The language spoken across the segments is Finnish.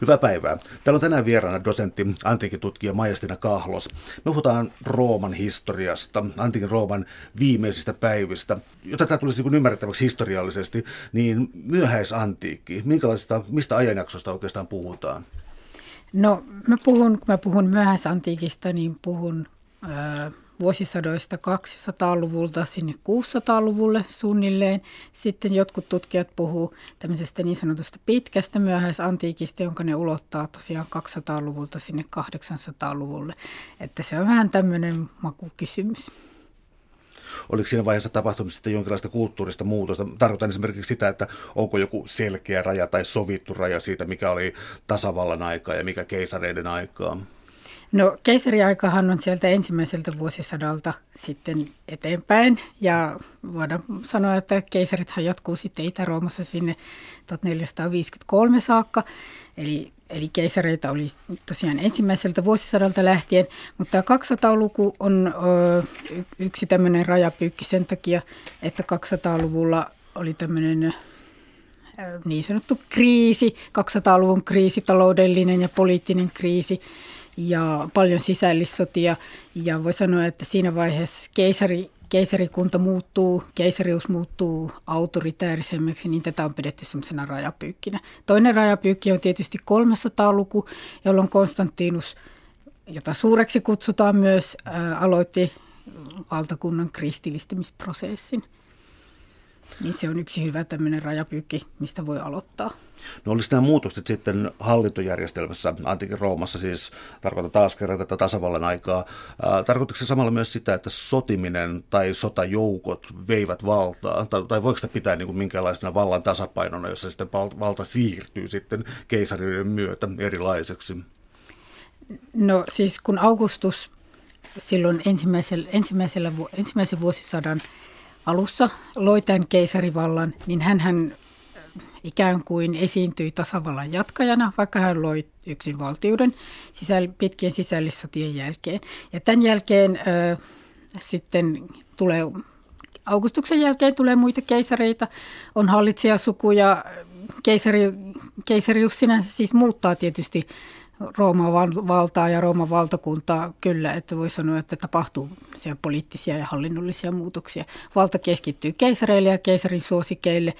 Hyvää päivää. Täällä on tänään vieraana dosentti, antiikitutkija Majastina Kahlos. Me puhutaan Rooman historiasta, antiikin Rooman viimeisistä päivistä. Jotta tämä tulisi niin ymmärrettäväksi historiallisesti, niin myöhäisantiikki, minkälaisista, mistä ajanjaksosta oikeastaan puhutaan? No mä puhun, kun mä puhun myöhäisantiikista, niin puhun... Öö, vuosisadoista 200-luvulta sinne 600-luvulle suunnilleen. Sitten jotkut tutkijat puhuu tämmöisestä niin sanotusta pitkästä myöhäisantiikista, jonka ne ulottaa tosiaan 200-luvulta sinne 800-luvulle. Että se on vähän tämmöinen makukysymys. Oliko siinä vaiheessa tapahtunut sitten jonkinlaista kulttuurista muutosta? Tarkoitan esimerkiksi sitä, että onko joku selkeä raja tai sovittu raja siitä, mikä oli tasavallan aikaa ja mikä keisareiden aikaa? No keisariaikahan on sieltä ensimmäiseltä vuosisadalta sitten eteenpäin. Ja voidaan sanoa, että keisarithan jatkuu sitten Itä-Roomassa sinne 1453 saakka. Eli, eli keisareita oli tosiaan ensimmäiseltä vuosisadalta lähtien, mutta 200-luku on ö, yksi tämmöinen rajapyykki sen takia, että 200-luvulla oli tämmöinen niin sanottu kriisi, 200-luvun kriisi, taloudellinen ja poliittinen kriisi, ja paljon sisällissotia. Ja voi sanoa, että siinä vaiheessa keisari, keisarikunta muuttuu, keisarius muuttuu autoritäärisemmäksi, niin tätä on pidetty semmoisena rajapyykkinä. Toinen rajapyykki on tietysti 300-luku, jolloin Konstantinus, jota suureksi kutsutaan myös, aloitti valtakunnan kristillistämisprosessin. Niin se on yksi hyvä tämmöinen rajapyykki, mistä voi aloittaa. No olisi nämä muutokset sitten hallintojärjestelmässä, antiikin Roomassa siis, tarkoitan taas kerran tätä tasavallan aikaa. tarkoitatko se samalla myös sitä, että sotiminen tai sotajoukot veivät valtaa, tai, tai voiko sitä pitää niin kuin minkälaisena vallan tasapainona, jossa sitten valta siirtyy sitten keisarien myötä erilaiseksi? No siis kun Augustus silloin ensimmäisellä, ensimmäisellä, ensimmäisen vuosisadan alussa loi tämän keisarivallan, niin hän ikään kuin esiintyi tasavallan jatkajana, vaikka hän loi yksin valtiuden sisäl- pitkien sisällissotien jälkeen. Ja tämän jälkeen ö, sitten tulee, Augustuksen jälkeen tulee muita keisareita, on hallitsijasukuja, keisari, keisarius sinänsä siis muuttaa tietysti Rooman valtaa ja Rooman valtakuntaa kyllä, että voi sanoa, että tapahtuu poliittisia ja hallinnollisia muutoksia. Valta keskittyy keisareille ja keisarin suosikeille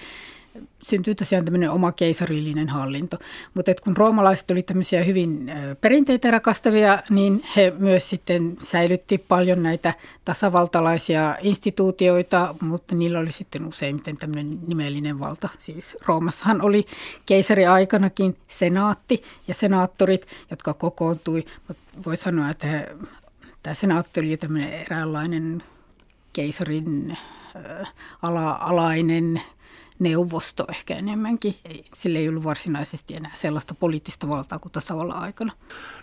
syntyy tosiaan tämmöinen oma keisarillinen hallinto. Mutta kun roomalaiset oli tämmöisiä hyvin perinteitä rakastavia, niin he myös sitten säilytti paljon näitä tasavaltalaisia instituutioita, mutta niillä oli sitten useimmiten tämmöinen nimellinen valta. Siis Roomassahan oli keisari aikanakin senaatti ja senaattorit, jotka kokoontui, mutta voi sanoa, että he, tämä senaatti oli tämmöinen eräänlainen keisarin ala, alainen neuvosto ehkä enemmänkin. Ei, sillä ei ollut varsinaisesti enää sellaista poliittista valtaa kuin tasavallan aikana.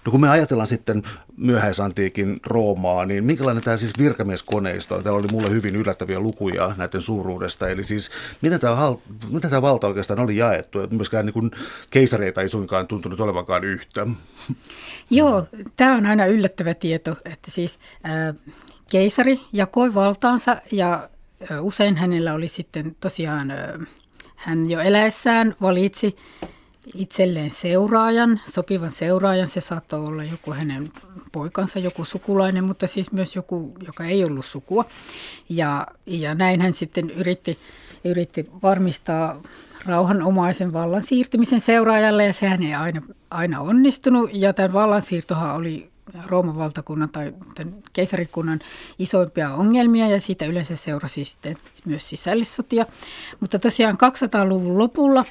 No kun me ajatellaan sitten myöhäisantiikin Roomaa, niin minkälainen tämä siis virkamieskoneisto on? Täällä oli mulle hyvin yllättäviä lukuja näiden suuruudesta. Eli siis miten tämä, miten tämä valta oikeastaan oli jaettu? Että myöskään niin kuin keisareita ei suinkaan tuntunut olevankaan yhtä. Joo, tämä on aina yllättävä tieto, että siis äh, keisari jakoi valtaansa ja usein hänellä oli sitten tosiaan, hän jo eläessään valitsi itselleen seuraajan, sopivan seuraajan. Se saattoi olla joku hänen poikansa, joku sukulainen, mutta siis myös joku, joka ei ollut sukua. Ja, ja näin hän sitten yritti, yritti varmistaa rauhanomaisen vallan siirtymisen seuraajalle, ja sehän ei aina, aina onnistunut. Ja tämän vallansiirtohan oli Rooman valtakunnan tai keisarikunnan isoimpia ongelmia ja siitä yleensä seurasi sitten myös sisällissotia. Mutta tosiaan 200-luvun lopulla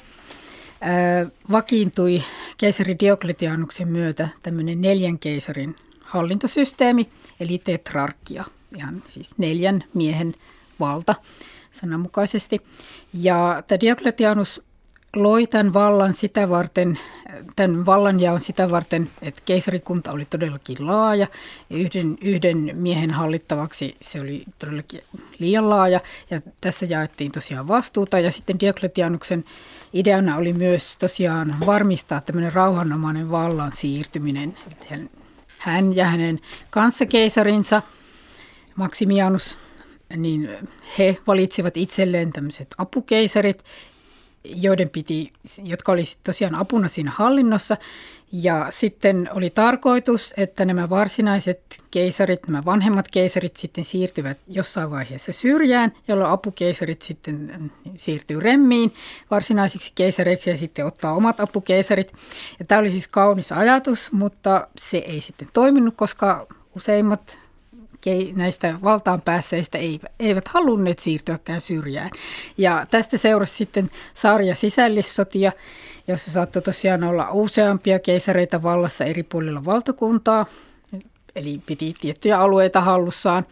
ää, vakiintui keisari Diokletianuksen myötä tämmöinen neljän keisarin hallintosysteemi, eli tetrarkia, ihan siis neljän miehen valta sananmukaisesti. Ja tämä Diokletianus loi tämän vallan sitä varten, tämän vallanjaon sitä varten, että keisarikunta oli todellakin laaja ja yhden, yhden miehen hallittavaksi se oli todellakin liian laaja ja tässä jaettiin tosiaan vastuuta ja sitten Diokletianuksen ideana oli myös tosiaan varmistaa tämmöinen rauhanomainen vallan siirtyminen. Hän ja hänen kanssakeisarinsa Maximianus, niin he valitsivat itselleen tämmöiset apukeisarit joiden piti, jotka olisivat tosiaan apuna siinä hallinnossa. Ja sitten oli tarkoitus, että nämä varsinaiset keisarit, nämä vanhemmat keisarit sitten siirtyvät jossain vaiheessa syrjään, jolloin apukeisarit sitten siirtyy remmiin varsinaisiksi keisareiksi ja sitten ottaa omat apukeisarit. Ja tämä oli siis kaunis ajatus, mutta se ei sitten toiminut, koska useimmat näistä valtaan päässeistä eivät halunneet siirtyäkään syrjään. Ja tästä seurasi sitten sarja sisällissotia, jossa saattoi tosiaan olla useampia keisareita vallassa eri puolilla valtakuntaa, eli piti tiettyjä alueita hallussaan.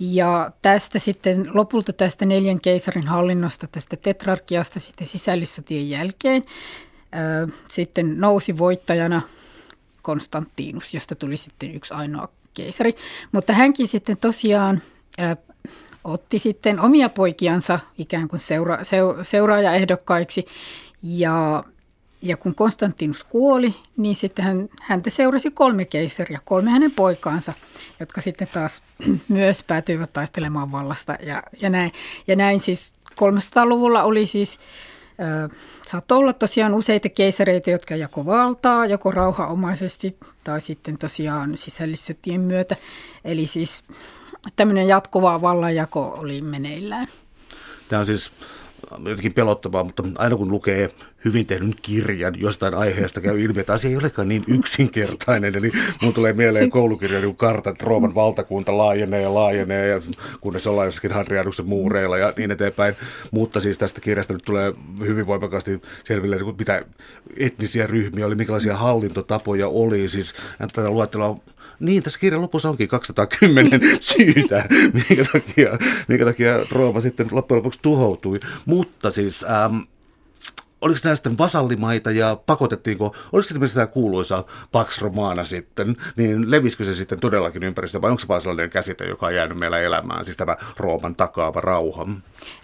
Ja tästä sitten lopulta tästä neljän keisarin hallinnosta, tästä tetrarkiasta sitten sisällissotien jälkeen, sitten nousi voittajana Konstantinus, josta tuli sitten yksi ainoa keisari. Mutta hänkin sitten tosiaan ää, otti sitten omia poikiansa ikään kuin seura, seura, seuraajaehdokkaiksi ja ja kun Konstantinus kuoli, niin sitten hän, häntä seurasi kolme keisaria, kolme hänen poikaansa, jotka sitten taas myös päätyivät taistelemaan vallasta. Ja, ja, näin, ja näin siis 300-luvulla oli siis, äh, saattoi olla tosiaan useita keisareita, jotka jako valtaa, joko rauhaomaisesti tai sitten tosiaan sisällissotien myötä. Eli siis tämmöinen jatkuva vallanjako oli meneillään. Tämä on siis jotenkin pelottavaa, mutta aina kun lukee hyvin tehnyt kirjan jostain aiheesta käy ilmi, että asia ei olekaan niin yksinkertainen. Eli mun tulee mieleen koulukirja, niin kartta, että Rooman valtakunta laajenee ja laajenee, ja kunnes ollaan jossakin Hadrianuksen muureilla ja niin eteenpäin. Mutta siis tästä kirjasta nyt tulee hyvin voimakkaasti selville, mitä etnisiä ryhmiä oli, minkälaisia hallintotapoja oli. Siis tätä luettelua niin, tässä kirjan lopussa onkin 210 syytä, minkä takia, minkä takia Rooma sitten loppujen lopuksi tuhoutui. Mutta siis... Ähm, oliko nämä sitten vasallimaita ja pakotettiinko, oliko se tämä kuuluisa Pax Romana sitten, niin levisikö se sitten todellakin ympäristöön vai onko se vain sellainen käsite, joka on jäänyt meillä elämään, siis tämä Rooman takaava rauha?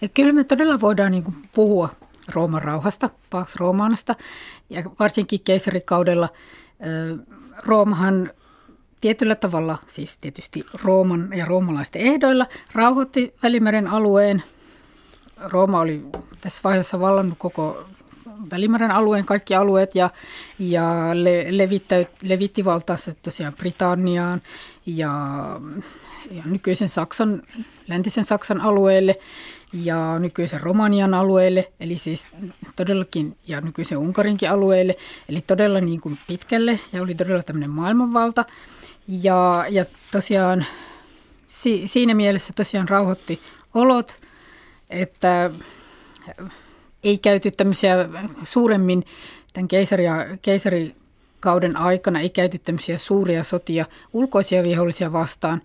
Ja kyllä me todella voidaan niin puhua Rooman rauhasta, Pax Romanasta ja varsinkin keisarikaudella Roomahan tietyllä tavalla, siis tietysti Rooman ja roomalaisten ehdoilla, rauhoitti Välimeren alueen. Rooma oli tässä vaiheessa vallannut koko Välimeren alueen kaikki alueet ja, ja le, levitti valtaansa tosiaan Britanniaan ja, ja nykyisen Saksan, läntisen Saksan alueelle ja nykyisen Romanian alueelle, eli siis todellakin, ja nykyisen Unkarinkin alueelle, eli todella niin kuin pitkälle, ja oli todella tämmöinen maailmanvalta. Ja, ja tosiaan si, siinä mielessä tosiaan rauhoitti olot, että ei käyty tämmöisiä suuremmin tämän keisari- keisarikauden aikana, ei käyty tämmöisiä suuria sotia ulkoisia vihollisia vastaan,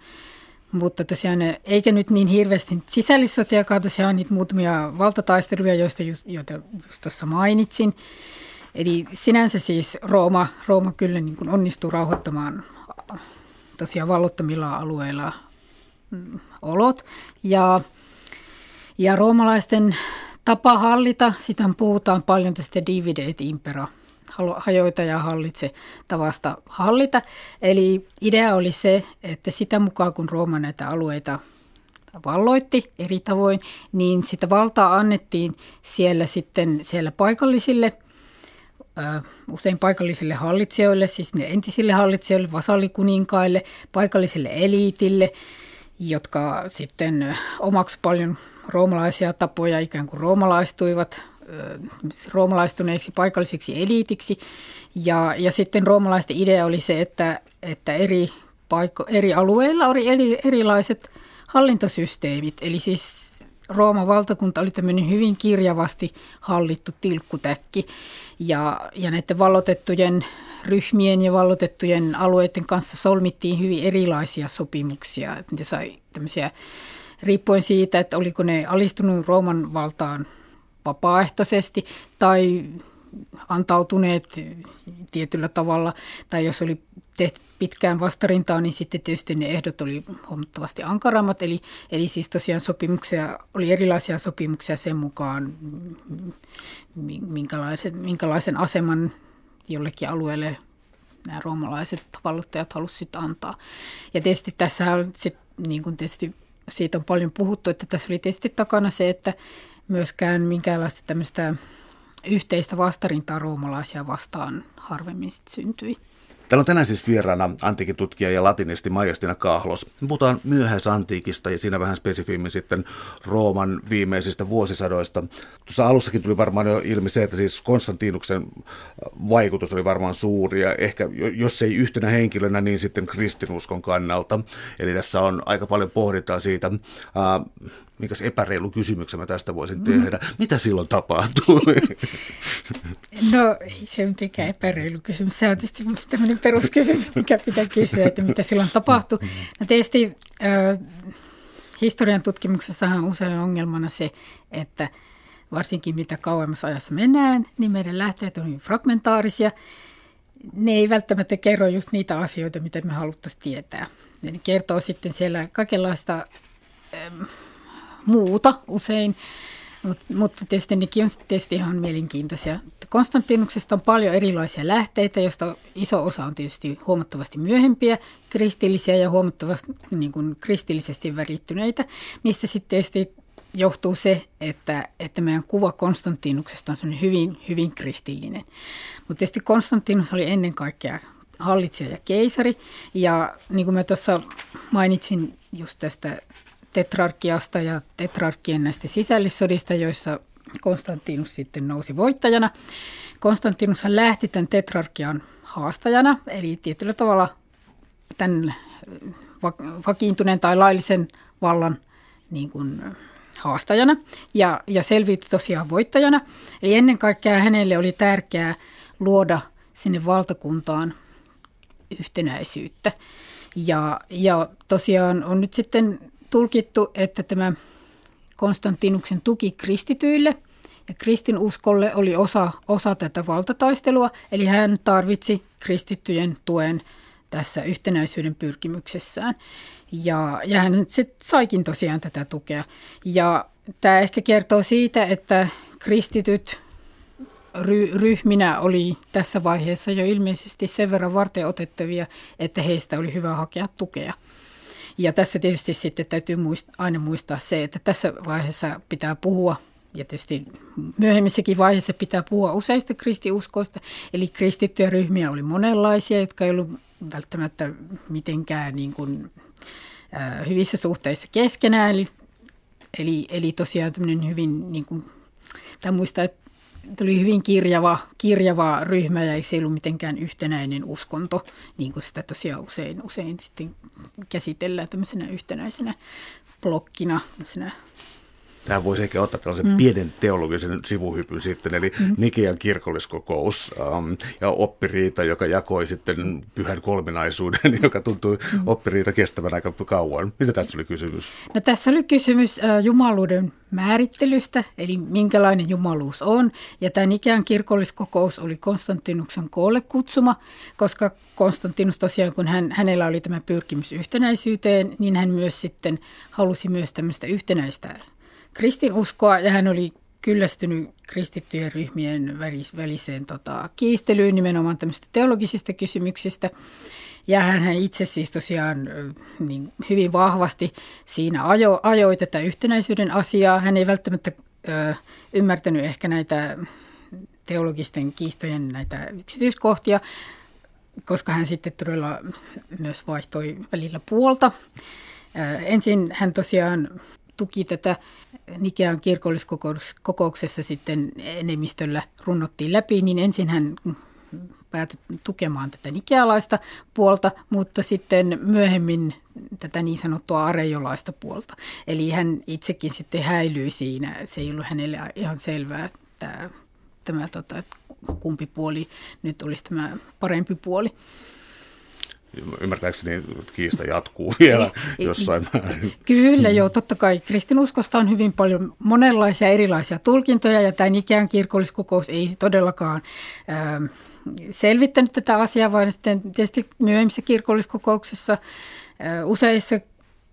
mutta tosiaan eikä nyt niin hirveästi sisällissotiakaan tosiaan niitä muutamia valtataisteluja, joista just, joita just tuossa mainitsin. Eli sinänsä siis Rooma, Rooma kyllä niin onnistuu rauhoittamaan tosiaan vallottomilla alueilla mm, olot. Ja, ja roomalaisten tapa hallita, sitä puhutaan paljon tästä divide et impera, hajoita ja hallitse tavasta hallita. Eli idea oli se, että sitä mukaan kun Rooma näitä alueita valloitti eri tavoin, niin sitä valtaa annettiin siellä sitten siellä paikallisille usein paikallisille hallitsijoille, siis ne entisille hallitsijoille, vasallikuninkaille, paikallisille eliitille, jotka sitten omaksu paljon roomalaisia tapoja, ikään kuin roomalaistuivat roomalaistuneiksi paikallisiksi eliitiksi. Ja, ja sitten roomalaisten idea oli se, että, että eri, paikko, eri alueilla oli eri, erilaiset hallintosysteemit. Eli siis Rooman valtakunta oli tämmöinen hyvin kirjavasti hallittu tilkkutäkki. Ja, ja näiden vallotettujen ryhmien ja vallotettujen alueiden kanssa solmittiin hyvin erilaisia sopimuksia. Ne sai tämmöisiä, riippuen siitä, että oliko ne alistunut Rooman valtaan vapaaehtoisesti tai antautuneet tietyllä tavalla, tai jos oli tehty pitkään vastarintaa, niin sitten tietysti ne ehdot oli huomattavasti ankarammat. Eli, eli siis tosiaan sopimuksia, oli erilaisia sopimuksia sen mukaan, minkälaisen, minkälaisen aseman jollekin alueelle nämä roomalaiset vallottajat halusivat antaa. Ja tietysti tässä sit, niin kuin tietysti siitä on paljon puhuttu, että tässä oli tietysti takana se, että myöskään minkäänlaista tämmöistä yhteistä vastarintaa roomalaisia vastaan harvemmin syntyi. Täällä on tänään siis vieraana antiikin tutkija ja latinisti Majastina Kahlos. Puhutaan myöhäisantiikista ja siinä vähän spesifimmin sitten Rooman viimeisistä vuosisadoista. Tuossa alussakin tuli varmaan jo ilmi se, että siis Konstantinuksen vaikutus oli varmaan suuri ja ehkä jos ei yhtenä henkilönä, niin sitten kristinuskon kannalta. Eli tässä on aika paljon pohdintaa siitä, mikäs epäreilu kysymyksen mä tästä voisin mm. tehdä. Mitä silloin tapahtui? No ei se mitenkään epäreilu kysymys. Se on tietysti tämmöinen peruskysymys, mikä pitää kysyä, että mitä silloin tapahtui. No tietysti äh, historian tutkimuksessahan on usein ongelmana se, että varsinkin mitä kauemmas ajassa mennään, niin meidän lähteet on hyvin fragmentaarisia. Ne ei välttämättä kerro just niitä asioita, mitä me haluttaisiin tietää. Ne kertoo sitten siellä kaikenlaista muuta usein, Mut, mutta tietysti nekin on tietysti ihan mielenkiintoisia. Konstantinuksesta on paljon erilaisia lähteitä, joista iso osa on tietysti huomattavasti myöhempiä, kristillisiä ja huomattavasti niin kuin kristillisesti värittyneitä, mistä sitten tietysti johtuu se, että, että meidän kuva Konstantinuksesta on hyvin, hyvin kristillinen. Mutta tietysti Konstantinus oli ennen kaikkea hallitsija ja keisari, ja niin kuin mä tuossa mainitsin just tästä tetrarkiasta ja tetrarkien näistä sisällissodista, joissa Konstantinus sitten nousi voittajana. Konstantinushan lähti tämän tetrarkian haastajana, eli tietyllä tavalla tämän vakiintuneen tai laillisen vallan niin kuin haastajana ja, ja selviytyi tosiaan voittajana. Eli ennen kaikkea hänelle oli tärkeää luoda sinne valtakuntaan yhtenäisyyttä. Ja, ja tosiaan on nyt sitten tulkittu, että tämä Konstantinuksen tuki kristityille ja kristinuskolle oli osa, osa tätä valtataistelua, eli hän tarvitsi kristittyjen tuen tässä yhtenäisyyden pyrkimyksessään. Ja, ja hän sitten saikin tosiaan tätä tukea. Ja tämä ehkä kertoo siitä, että kristityt ry, ryhminä oli tässä vaiheessa jo ilmeisesti sen verran varten otettavia, että heistä oli hyvä hakea tukea. Ja tässä tietysti sitten täytyy muist- aina muistaa se, että tässä vaiheessa pitää puhua ja tietysti myöhemmissäkin vaiheissa pitää puhua useista kristiuskoista. Eli kristittyjä ryhmiä oli monenlaisia, jotka ei ollut välttämättä mitenkään niin kuin, äh, hyvissä suhteissa keskenään. Eli, eli, eli tosiaan tämmöinen hyvin, niin kuin, tai muistaa, että tuli hyvin kirjava, kirjava ryhmä ja ei se ollut mitenkään yhtenäinen uskonto, niin kuin sitä tosiaan usein, usein sitten käsitellään tämmöisenä yhtenäisenä blokkina, tämmöisenä Tähän voisi ehkä ottaa tällaisen mm. pienen teologisen sivuhypyn sitten, eli mm. Nikean kirkolliskokous um, ja oppiriita, joka jakoi sitten pyhän kolminaisuuden, joka tuntui mm. oppiriita kestävän aika kauan. Mistä tässä oli kysymys? No tässä oli kysymys uh, jumaluuden määrittelystä, eli minkälainen jumaluus on. Ja tämä Nikean kirkolliskokous oli Konstantinuksen koolle kutsuma, koska Konstantinus tosiaan, kun hän, hänellä oli tämä pyrkimys yhtenäisyyteen, niin hän myös sitten halusi myös tämmöistä yhtenäistä kristinuskoa ja hän oli kyllästynyt kristittyjen ryhmien väliseen tota, kiistelyyn nimenomaan tämmöistä teologisista kysymyksistä. Ja hän itse siis tosiaan niin hyvin vahvasti siinä ajo, ajoi tätä yhtenäisyyden asiaa. Hän ei välttämättä ö, ymmärtänyt ehkä näitä teologisten kiistojen näitä yksityiskohtia, koska hän sitten todella myös vaihtoi välillä puolta. Ensin hän tosiaan tuki tätä Nikean kirkolliskokouksessa sitten enemmistöllä runnottiin läpi, niin ensin hän päätyi tukemaan tätä nikealaista puolta, mutta sitten myöhemmin tätä niin sanottua arejolaista puolta. Eli hän itsekin sitten häilyi siinä. Se ei ollut hänelle ihan selvää, että tämä, tota, kumpi puoli nyt olisi tämä parempi puoli. Ymmärtääkseni kiista jatkuu vielä jossain määrin. Kyllä, joo, totta kai. Kristinuskosta on hyvin paljon monenlaisia erilaisia tulkintoja, ja tämä ikään kirkolliskokous ei todellakaan äh, selvittänyt tätä asiaa, vaan sitten tietysti myöhemmissä kirkolliskokouksissa, äh, useissa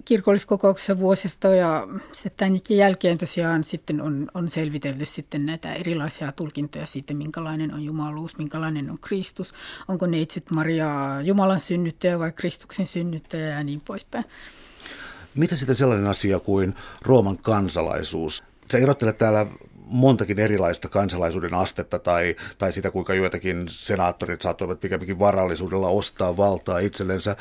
kirkolliskokouksessa vuosista ja tämänkin jälkeen tosiaan sitten on, on selvitelty sitten näitä erilaisia tulkintoja siitä, minkälainen on jumaluus, minkälainen on Kristus, onko neitsyt Maria Jumalan synnyttäjä vai Kristuksen synnyttäjä ja niin poispäin. Mitä sitten sellainen asia kuin Rooman kansalaisuus? Sä erottelet täällä montakin erilaista kansalaisuuden astetta tai, tai sitä, kuinka joitakin senaattorit saattoivat pikemminkin varallisuudella ostaa valtaa itsellensä.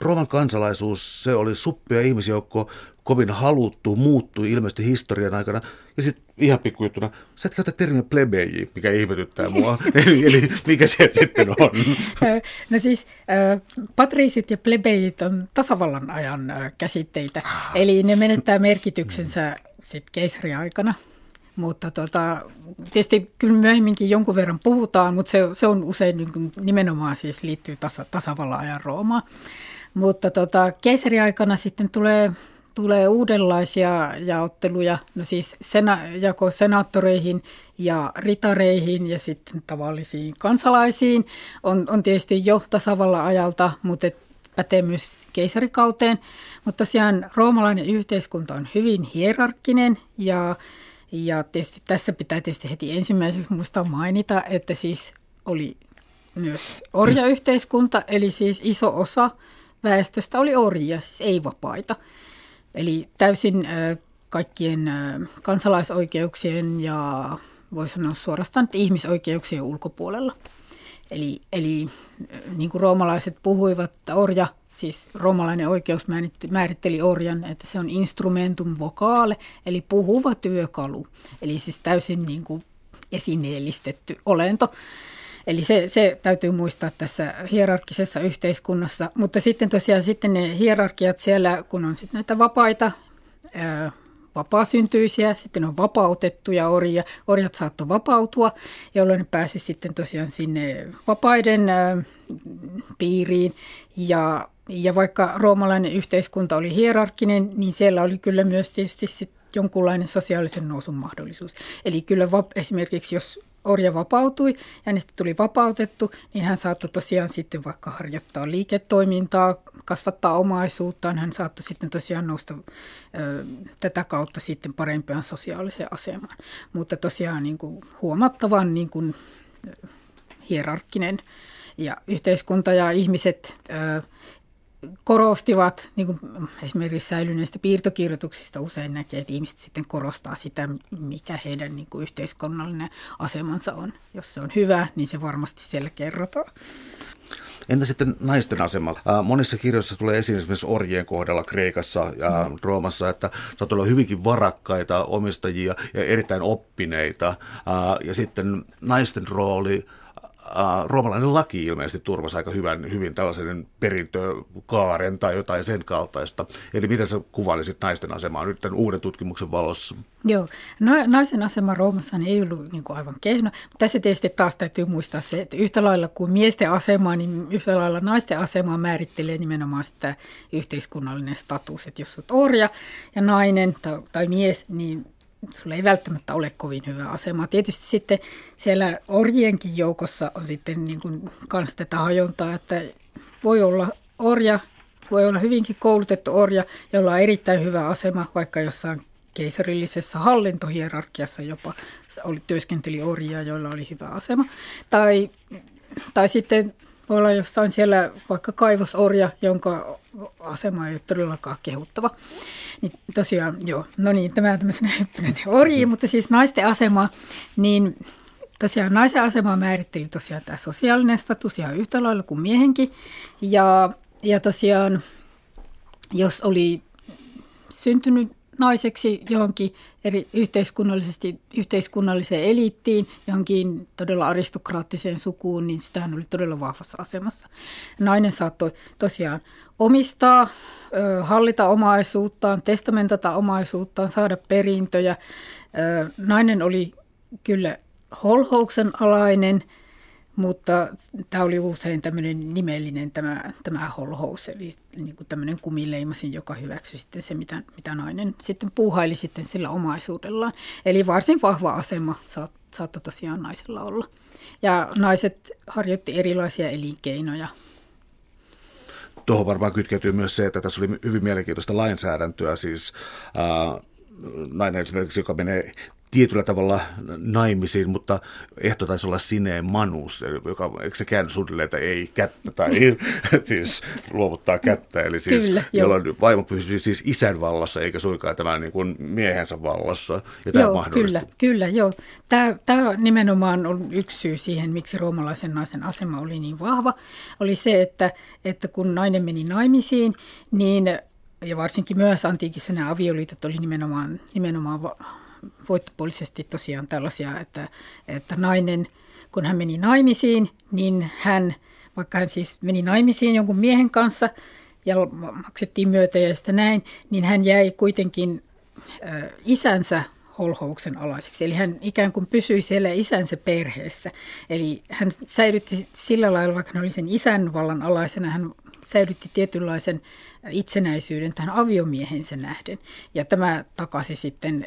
Rooman kansalaisuus, se oli suppia ihmisjoukko, kovin haluttu, muuttui ilmeisesti historian aikana. Ja sitten ihan pikkujuttuna, sä et käytä termiä plebeji, mikä ihmetyttää mua. eli, eli mikä se sitten on? No siis patriisit ja plebejit on tasavallan ajan käsitteitä. Eli ne menettää merkityksensä sitten keisariaikana. Mutta tota, tietysti kyllä myöhemminkin jonkun verran puhutaan, mutta se, se on usein niin nimenomaan siis liittyy tasa, tasavallan ajan Roomaan. Mutta tota, keisariaikana sitten tulee tulee uudenlaisia jaotteluja, no siis sena, jako senaattoreihin ja ritareihin ja sitten tavallisiin kansalaisiin. On, on tietysti jo tasavalla ajalta, mutta pätee myös keisarikauteen. Mutta tosiaan roomalainen yhteiskunta on hyvin hierarkkinen ja, ja tietysti tässä pitää tietysti heti ensimmäiseksi muistaa mainita, että siis oli myös orjayhteiskunta, eli siis iso osa väestöstä oli orjia, siis ei vapaita. Eli täysin kaikkien kansalaisoikeuksien ja voi sanoa suorastaan että ihmisoikeuksien ulkopuolella. Eli, eli niin kuin roomalaiset puhuivat, että orja, siis roomalainen oikeus määritteli orjan, että se on instrumentum vocale, eli puhuva työkalu. Eli siis täysin niin kuin esineellistetty olento. Eli se, se täytyy muistaa tässä hierarkkisessa yhteiskunnassa. Mutta sitten tosiaan sitten ne hierarkiat siellä, kun on sitten näitä vapaita, ää, vapaasyntyisiä, sitten on vapautettuja orjia. Orjat saattoi vapautua, jolloin ne pääsi sitten tosiaan sinne vapaiden piiriin. Ja, ja vaikka roomalainen yhteiskunta oli hierarkkinen, niin siellä oli kyllä myös tietysti sit jonkunlainen sosiaalisen nousun mahdollisuus. Eli kyllä va- esimerkiksi jos orja vapautui ja hänestä tuli vapautettu, niin hän saattoi tosiaan sitten vaikka harjoittaa liiketoimintaa, kasvattaa omaisuuttaan. Hän saattoi sitten tosiaan nousta ö, tätä kautta sitten parempaan sosiaaliseen asemaan. Mutta tosiaan niin kuin huomattavan niin kuin, hierarkkinen ja yhteiskunta ja ihmiset ö, korostivat, niin kuin esimerkiksi säilyneistä piirtokirjoituksista usein näkee, että ihmiset sitten korostaa sitä, mikä heidän niin kuin yhteiskunnallinen asemansa on. Jos se on hyvä, niin se varmasti siellä kerrotaan. Entä sitten naisten asema? Monissa kirjoissa tulee esiin esimerkiksi orjien kohdalla Kreikassa ja mm. Roomassa, että saat olla hyvinkin varakkaita omistajia ja erittäin oppineita. Ja sitten naisten rooli äh, roomalainen laki ilmeisesti turvasi aika hyvän, hyvin tällaisen perintökaaren tai jotain sen kaltaista. Eli miten sä kuvailisit naisten asemaa nyt tämän uuden tutkimuksen valossa? Joo, naisen asema Roomassa ei ollut niin kuin aivan kehno. Tässä tietysti taas täytyy muistaa se, että yhtä lailla kuin miesten asemaa, niin yhtä lailla naisten asemaa määrittelee nimenomaan sitä yhteiskunnallinen status. Että jos olet orja ja nainen tai, tai mies, niin sulla ei välttämättä ole kovin hyvä asema. Tietysti sitten siellä orjienkin joukossa on sitten niin kuin kans tätä hajontaa, että voi olla orja, voi olla hyvinkin koulutettu orja, jolla on erittäin hyvä asema, vaikka jossain keisarillisessa hallintohierarkiassa jopa oli työskenteli orjia, joilla oli hyvä asema. Tai, tai sitten voi olla jossain siellä vaikka kaivosorja, jonka asema ei ole todellakaan kehuttava. Niin tosiaan, joo, no niin, tämä tämmöisenä hyppinen orji, mutta siis naisten asema, niin tosiaan naisen asema määritteli tosiaan tämä sosiaalinen status ihan yhtä lailla kuin miehenkin. Ja, ja tosiaan, jos oli syntynyt naiseksi johonkin eri yhteiskunnallisesti, yhteiskunnalliseen eliittiin, johonkin todella aristokraattiseen sukuun, niin sitähän oli todella vahvassa asemassa. Nainen saattoi tosiaan omistaa, hallita omaisuuttaan, testamentata omaisuuttaan, saada perintöjä. Nainen oli kyllä holhouksen alainen – mutta tämä oli usein tämmöinen nimellinen tämä, tämä holhous, eli niin kuin tämmöinen kumileimasin, joka hyväksyi sitten se, mitä, mitä nainen sitten puuhaili sitten sillä omaisuudellaan. Eli varsin vahva asema saat, saattoi tosiaan naisella olla. Ja naiset harjoitti erilaisia elinkeinoja. Tuohon varmaan kytkeytyy myös se, että tässä oli hyvin mielenkiintoista lainsäädäntöä, siis äh, nainen esimerkiksi, joka menee tietyllä tavalla naimisiin, mutta ehto taisi olla sineen manus, joka, eikö se käänny suunnilleen, että ei kättä tai siis luovuttaa kättä, eli siis Kyllä, jolloin jo. vaimo pysyy siis isän vallassa eikä suinkaan tämän niin kuin miehensä vallassa. Ja tämä joo, kyllä, kyllä, joo. Tämä, tämä nimenomaan on yksi syy siihen, miksi roomalaisen naisen asema oli niin vahva, oli se, että, että kun nainen meni naimisiin, niin ja varsinkin myös antiikissa nämä avioliitot oli nimenomaan, nimenomaan voittopuolisesti tosiaan tällaisia, että, että nainen, kun hän meni naimisiin, niin hän, vaikka hän siis meni naimisiin jonkun miehen kanssa ja maksettiin myötä ja sitä näin, niin hän jäi kuitenkin isänsä holhouksen alaiseksi. Eli hän ikään kuin pysyi siellä isänsä perheessä. Eli hän säilytti sillä lailla, vaikka hän oli sen isän vallan alaisena, hän säilytti tietynlaisen itsenäisyyden tähän aviomiehensä nähden. Ja tämä takasi sitten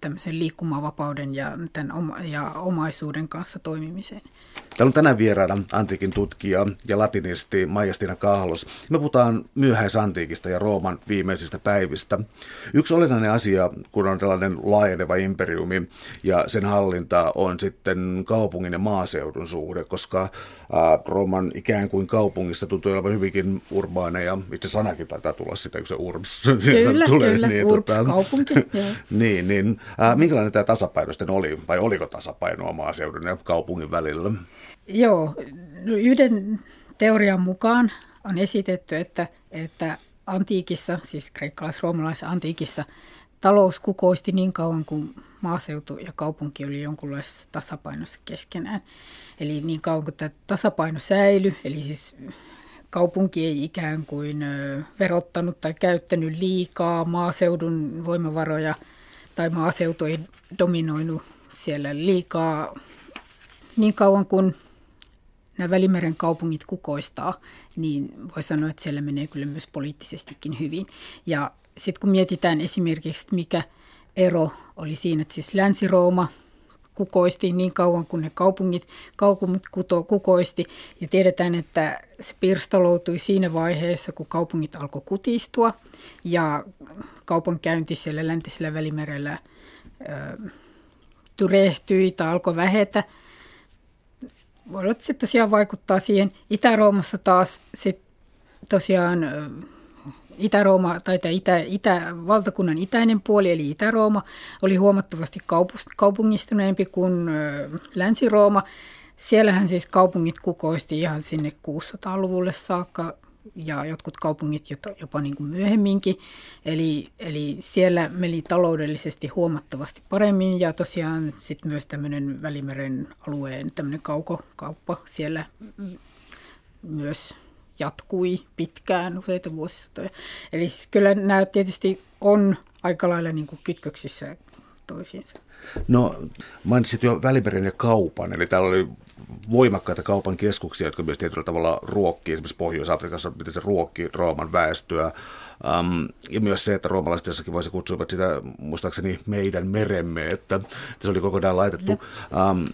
tämmöisen liikkumavapauden ja, tämän oma, ja omaisuuden kanssa toimimiseen. Täällä on tänään vieraana antiikin tutkija ja latinisti Maijastina Kahlos. Me puhutaan myöhäisantiikista ja Rooman viimeisistä päivistä. Yksi olennainen asia, kun on tällainen laajeneva imperiumi ja sen hallinta on sitten kaupungin ja maaseudun suhde, koska Rooman ikään kuin kaupungissa tuntuu olevan hyvinkin urbaaneja. Itse sanakin taitaa tulla sitä, kun se urbs kyllä, tulee. Kyllä, niin, urbs tota, kaupunki. niin, niin. Äh, minkälainen tämä tasapaino sitten oli, vai oliko tasapainoa maaseudun ja kaupungin välillä? Joo, no yhden teorian mukaan on esitetty, että, että antiikissa, siis kreikkalais-roomalaisessa antiikissa, talous kukoisti niin kauan kuin maaseutu ja kaupunki oli jonkunlaisessa tasapainossa keskenään. Eli niin kauan kuin tämä tasapaino säilyi, eli siis kaupunki ei ikään kuin verottanut tai käyttänyt liikaa maaseudun voimavaroja tai maaseutu ei dominoinut siellä liikaa niin kauan kuin nämä Välimeren kaupungit kukoistaa, niin voi sanoa, että siellä menee kyllä myös poliittisestikin hyvin. Ja sitten kun mietitään esimerkiksi, mikä ero oli siinä, että siis Länsi-Rooma kukoisti niin kauan kuin ne kaupungit, kaupungit kuto, kukoisti. Ja tiedetään, että se pirstaloutui siinä vaiheessa, kun kaupungit alkoi kutistua ja kaupankäynti siellä läntisellä välimerellä ö, tyrehtyi tai alkoi vähetä. Voi olla, että se tosiaan vaikuttaa siihen. Itä-Roomassa taas sit tosiaan Itä-Rooma tai itä, itä, valtakunnan itäinen puoli, eli Itä-Rooma, oli huomattavasti kaupungistuneempi kuin Länsi-Rooma. Siellähän siis kaupungit kukoisti ihan sinne 600-luvulle saakka ja jotkut kaupungit jopa niin kuin myöhemminkin. Eli, eli siellä meni taloudellisesti huomattavasti paremmin ja tosiaan sitten myös tämmöinen Välimeren alueen tämmöinen kaukokauppa siellä myös jatkui pitkään, useita vuosisatoja. Eli siis kyllä nämä tietysti on aika lailla niin kuin kytköksissä toisiinsa. No mainitsit jo Välimeren ja kaupan, eli täällä oli voimakkaita kaupan keskuksia, jotka myös tietyllä tavalla ruokkii, esimerkiksi Pohjois-Afrikassa, miten se ruokki Rooman väestöä. Um, ja myös se, että roomalaiset jossakin voisi kutsua sitä muistaakseni meidän meremme, että, että se oli kokonaan laitettu. Um,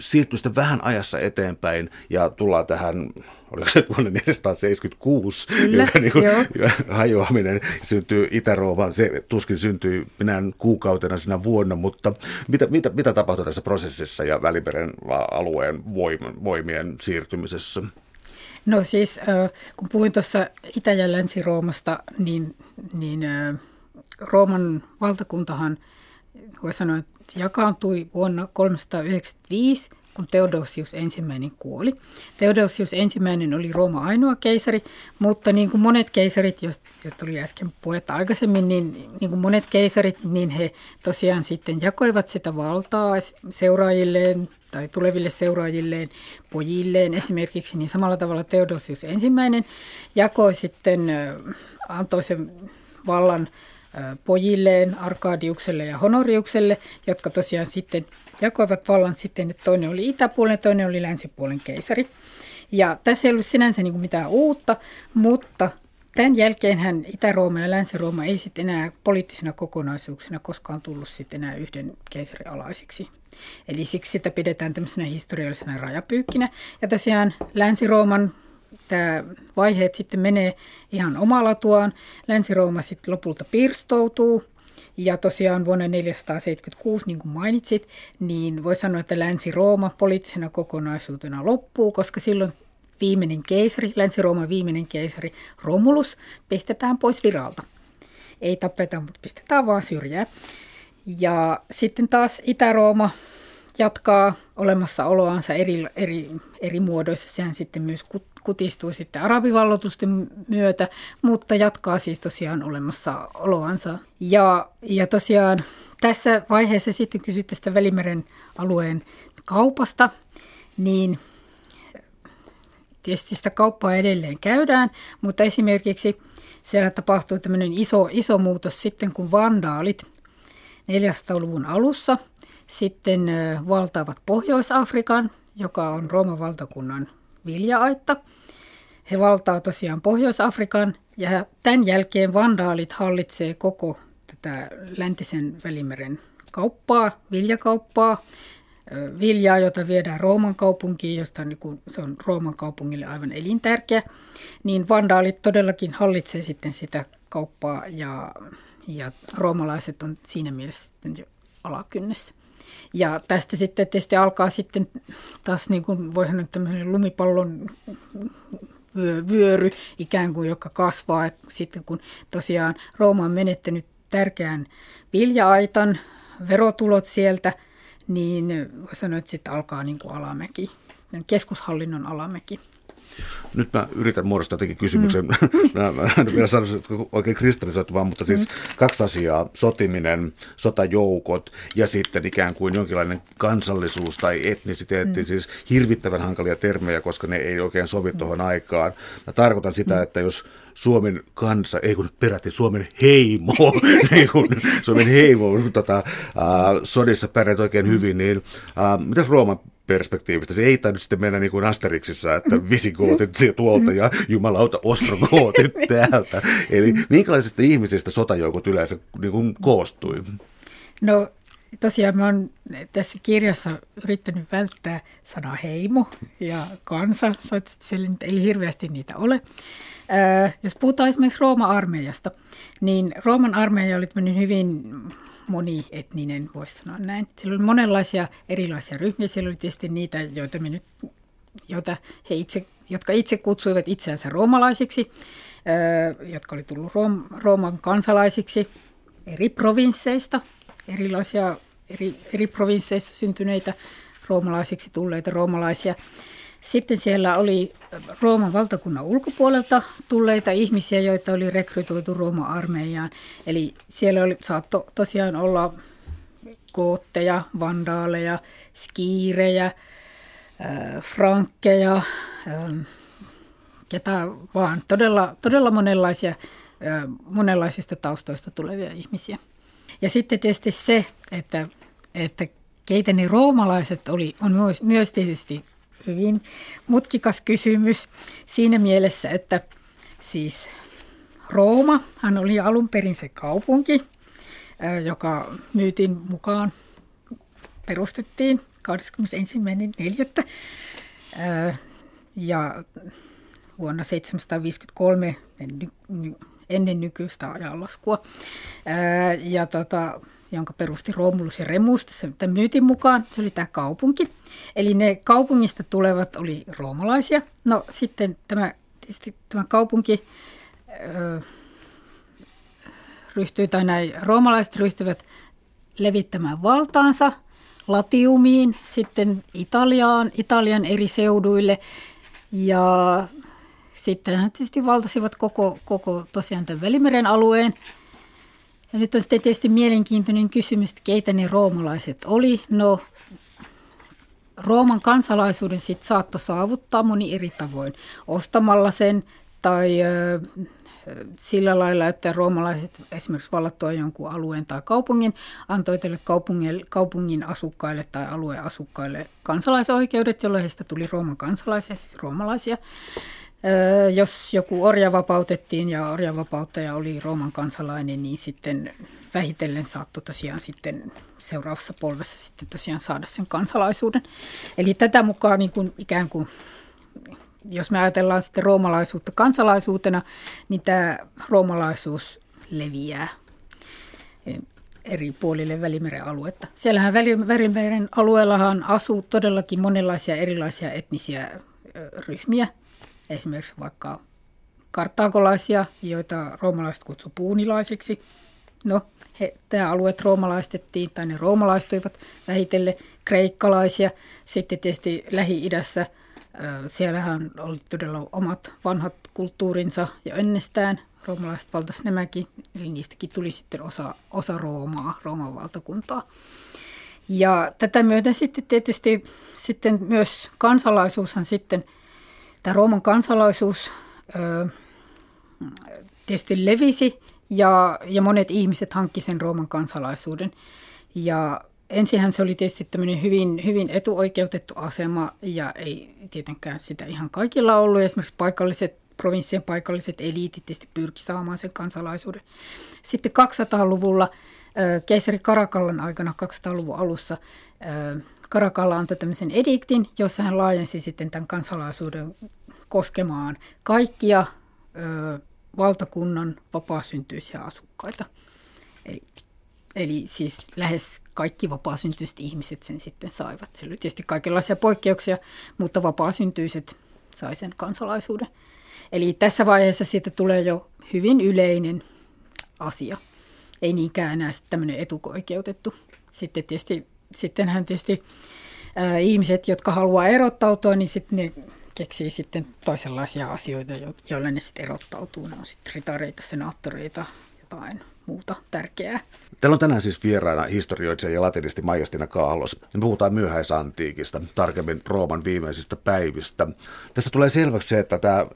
siirtyy sitten vähän ajassa eteenpäin ja tullaan tähän, oliko se vuonna 476, Kyllä, joka niin kuin, hajoaminen syntyy Itä-Rooma, se tuskin syntyy minä kuukautena sinä vuonna, mutta mitä, mitä, mitä tapahtui tässä prosessissa ja Välimeren alueen voimien siirtymisessä? No siis, kun puhuin tuossa Itä- ja Länsi-Roomasta, niin, niin Rooman valtakuntahan, voi sanoa, että jakaantui vuonna 395, kun Theodosius ensimmäinen kuoli. Theodosius ensimmäinen oli Rooma ainoa keisari, mutta niin kuin monet keisarit, jos, jos tuli äsken puhetta aikaisemmin, niin, niin kuin monet keisarit, niin he tosiaan sitten jakoivat sitä valtaa seuraajilleen tai tuleville seuraajilleen, pojilleen esimerkiksi, niin samalla tavalla Theodosius ensimmäinen jakoi sitten, antoi sen vallan pojilleen, Arkadiukselle ja Honoriukselle, jotka tosiaan sitten jakoivat vallan sitten, että toinen oli itäpuolen toinen oli länsipuolen keisari. Ja tässä ei ollut sinänsä niin kuin mitään uutta, mutta tämän jälkeen hän Itä-Rooma ja Länsi-Rooma ei sitten enää poliittisena kokonaisuuksina koskaan tullut sitten enää yhden keisarin alaisiksi. Eli siksi sitä pidetään tämmöisenä historiallisena rajapyykkinä. Ja tosiaan Länsi-Rooman tämä vaiheet sitten menee ihan omalla tuaan. Länsi-Rooma sitten lopulta pirstoutuu Ja tosiaan vuonna 476, niin kuin mainitsit, niin voi sanoa, että Länsi-Rooma poliittisena kokonaisuutena loppuu, koska silloin viimeinen keisari, Länsi-Rooman viimeinen keisari Romulus pistetään pois viralta. Ei tapeta, mutta pistetään vaan syrjää. Ja sitten taas Itä-Rooma jatkaa olemassaoloansa eri, eri, eri muodoissa. Sehän sitten myös kutistuu sitten arabivallotusten myötä, mutta jatkaa siis tosiaan olemassaoloansa. Ja, ja tosiaan tässä vaiheessa sitten kysytte tästä Välimeren alueen kaupasta, niin tietysti sitä kauppaa edelleen käydään, mutta esimerkiksi siellä tapahtuu tämmöinen iso, iso muutos sitten, kun vandaalit 400-luvun alussa – sitten valtaavat Pohjois-Afrikan, joka on Rooman valtakunnan viljaaitta. He valtaa tosiaan Pohjois-Afrikan ja tämän jälkeen vandaalit hallitsee koko tätä läntisen välimeren kauppaa, viljakauppaa, viljaa, jota viedään Rooman kaupunkiin, josta niin se on Rooman kaupungille aivan elintärkeä, niin vandaalit todellakin hallitsee sitten sitä kauppaa ja, ja roomalaiset on siinä mielessä sitten jo alakynnessä. Ja tästä sitten tietysti alkaa sitten taas niin kuin voi sanoa tämmöinen lumipallon vyöry ikään kuin, joka kasvaa. Sitten kun tosiaan Rooma on menettänyt tärkeän viljaaitan, verotulot sieltä, niin voi sanoa, että sitten alkaa niin kuin alamäki, keskushallinnon alamäki. Nyt mä yritän muodostaa jotenkin kysymyksen. Mm. mä, mä en vielä sano oikein kristallisoitumaan, mutta siis mm. kaksi asiaa. Sotiminen, sotajoukot ja sitten ikään kuin jonkinlainen kansallisuus tai etnisiteetti. Mm. Siis hirvittävän hankalia termejä, koska ne ei oikein sovi mm. tuohon aikaan. Mä tarkoitan sitä, mm. että jos Suomen kansa, ei kun peräti Suomen heimo, niin kun Suomen heimo tota, äh, sodissa pärjät oikein hyvin, niin äh, mitä Rooman perspektiivistä. Se ei tainnut sitten mennä niin kuin Asteriksissa, että visigootit tuolta ja jumalauta ostrogootit täältä. Eli minkälaisista ihmisistä sotajoukot yleensä niin kuin koostui? No tosiaan mä oon tässä kirjassa yrittänyt välttää sanaa heimo ja kansa, sillä nyt ei hirveästi niitä ole. Äh, jos puhutaan esimerkiksi Rooma-armeijasta, niin Rooman armeija oli hyvin monietninen, voisi sanoa näin. Siellä oli monenlaisia erilaisia ryhmiä. Siellä oli tietysti niitä, joita me nyt, joita he itse, jotka itse kutsuivat itseänsä roomalaisiksi, jotka oli tullut Room, Rooman kansalaisiksi eri provinsseista, erilaisia eri, eri provinsseissa syntyneitä roomalaisiksi tulleita roomalaisia. Sitten siellä oli Rooman valtakunnan ulkopuolelta tulleita ihmisiä, joita oli rekrytoitu Rooman armeijaan. Eli siellä oli, saatto tosiaan olla kootteja, vandaaleja, skiirejä, äh, frankkeja, äh, ketä vaan. Todella, todella monenlaisia, äh, monenlaisista taustoista tulevia ihmisiä. Ja sitten tietysti se, että, että keitä ne roomalaiset oli, on myös, myös tietysti hyvin mutkikas kysymys siinä mielessä, että siis Rooma, hän oli alun perin se kaupunki, joka myytin mukaan perustettiin 21.4. Ja vuonna 753 ennen nykyistä ajanlaskua. Ja tota, jonka perusti Romulus ja Remus tämän myytin mukaan. Se oli tämä kaupunki. Eli ne kaupungista tulevat oli roomalaisia. No sitten tämä, tämä kaupunki ö, ryhtyi, tai näin roomalaiset ryhtyivät levittämään valtaansa Latiumiin, sitten Italiaan, Italian eri seuduille. Ja sitten tietysti valtasivat koko, koko tosiaan tämän Välimeren alueen. Ja nyt on sitten tietysti mielenkiintoinen kysymys, että keitä ne roomalaiset oli. No, Rooman kansalaisuuden sitten saattoi saavuttaa moni eri tavoin. Ostamalla sen tai ö, sillä lailla, että roomalaiset esimerkiksi vallattua jonkun alueen tai kaupungin antoi tälle kaupungin, kaupungin asukkaille tai alueen asukkaille kansalaisoikeudet, jolloin heistä tuli Rooman kansalaisia, siis roomalaisia jos joku orja vapautettiin ja orjavapauttaja oli Rooman kansalainen, niin sitten vähitellen saattoi tosiaan sitten seuraavassa polvessa sitten tosiaan saada sen kansalaisuuden. Eli tätä mukaan niin kuin ikään kuin, jos me ajatellaan sitten roomalaisuutta kansalaisuutena, niin tämä roomalaisuus leviää. eri puolille Välimeren aluetta. Siellähän Välimeren alueellahan asuu todellakin monenlaisia erilaisia etnisiä ryhmiä, esimerkiksi vaikka karttaakolaisia, joita roomalaiset kutsuivat puunilaisiksi. No, he, tämä alueet roomalaistettiin, tai ne roomalaistuivat vähitellen kreikkalaisia. Sitten tietysti Lähi-idässä, siellähän oli todella omat vanhat kulttuurinsa jo ennestään. Roomalaiset valtas nämäkin, eli niistäkin tuli sitten osa, osa Roomaa, Rooman valtakuntaa. Ja tätä myöten sitten tietysti sitten myös kansalaisuushan sitten, tämä Rooman kansalaisuus tietysti levisi ja, ja monet ihmiset hankki sen Rooman kansalaisuuden. Ja ensinhän se oli tietysti tämmöinen hyvin, hyvin etuoikeutettu asema ja ei tietenkään sitä ihan kaikilla ollut. Esimerkiksi paikalliset, provinssien paikalliset eliitit tietysti pyrki saamaan sen kansalaisuuden. Sitten 200-luvulla, keisari Karakallan aikana 200-luvun alussa, Karakalla antoi tämmöisen ediktin, jossa hän laajensi sitten tämän kansalaisuuden koskemaan kaikkia valtakunnan vapaasyntyisiä asukkaita. Eli, eli siis lähes kaikki vapaasyntyiset ihmiset sen sitten saivat. Se oli tietysti kaikenlaisia poikkeuksia, mutta vapaasyntyiset sai sen kansalaisuuden. Eli tässä vaiheessa siitä tulee jo hyvin yleinen asia. Ei niinkään enää tämmöinen etukoikeutettu. Sitten tietysti, sittenhän tietysti ää, ihmiset, jotka haluaa erottautua, niin sitten ne keksii sitten toisenlaisia asioita, joilla ne sitten erottautuu. Ne on sitten ritareita, senaattoreita, jotain muuta tärkeää. Täällä on tänään siis vieraana historioitsija ja latinisti Maijastina Kaalos. Me puhutaan myöhäisantiikista, tarkemmin Rooman viimeisistä päivistä. Tässä tulee selväksi se, että tämä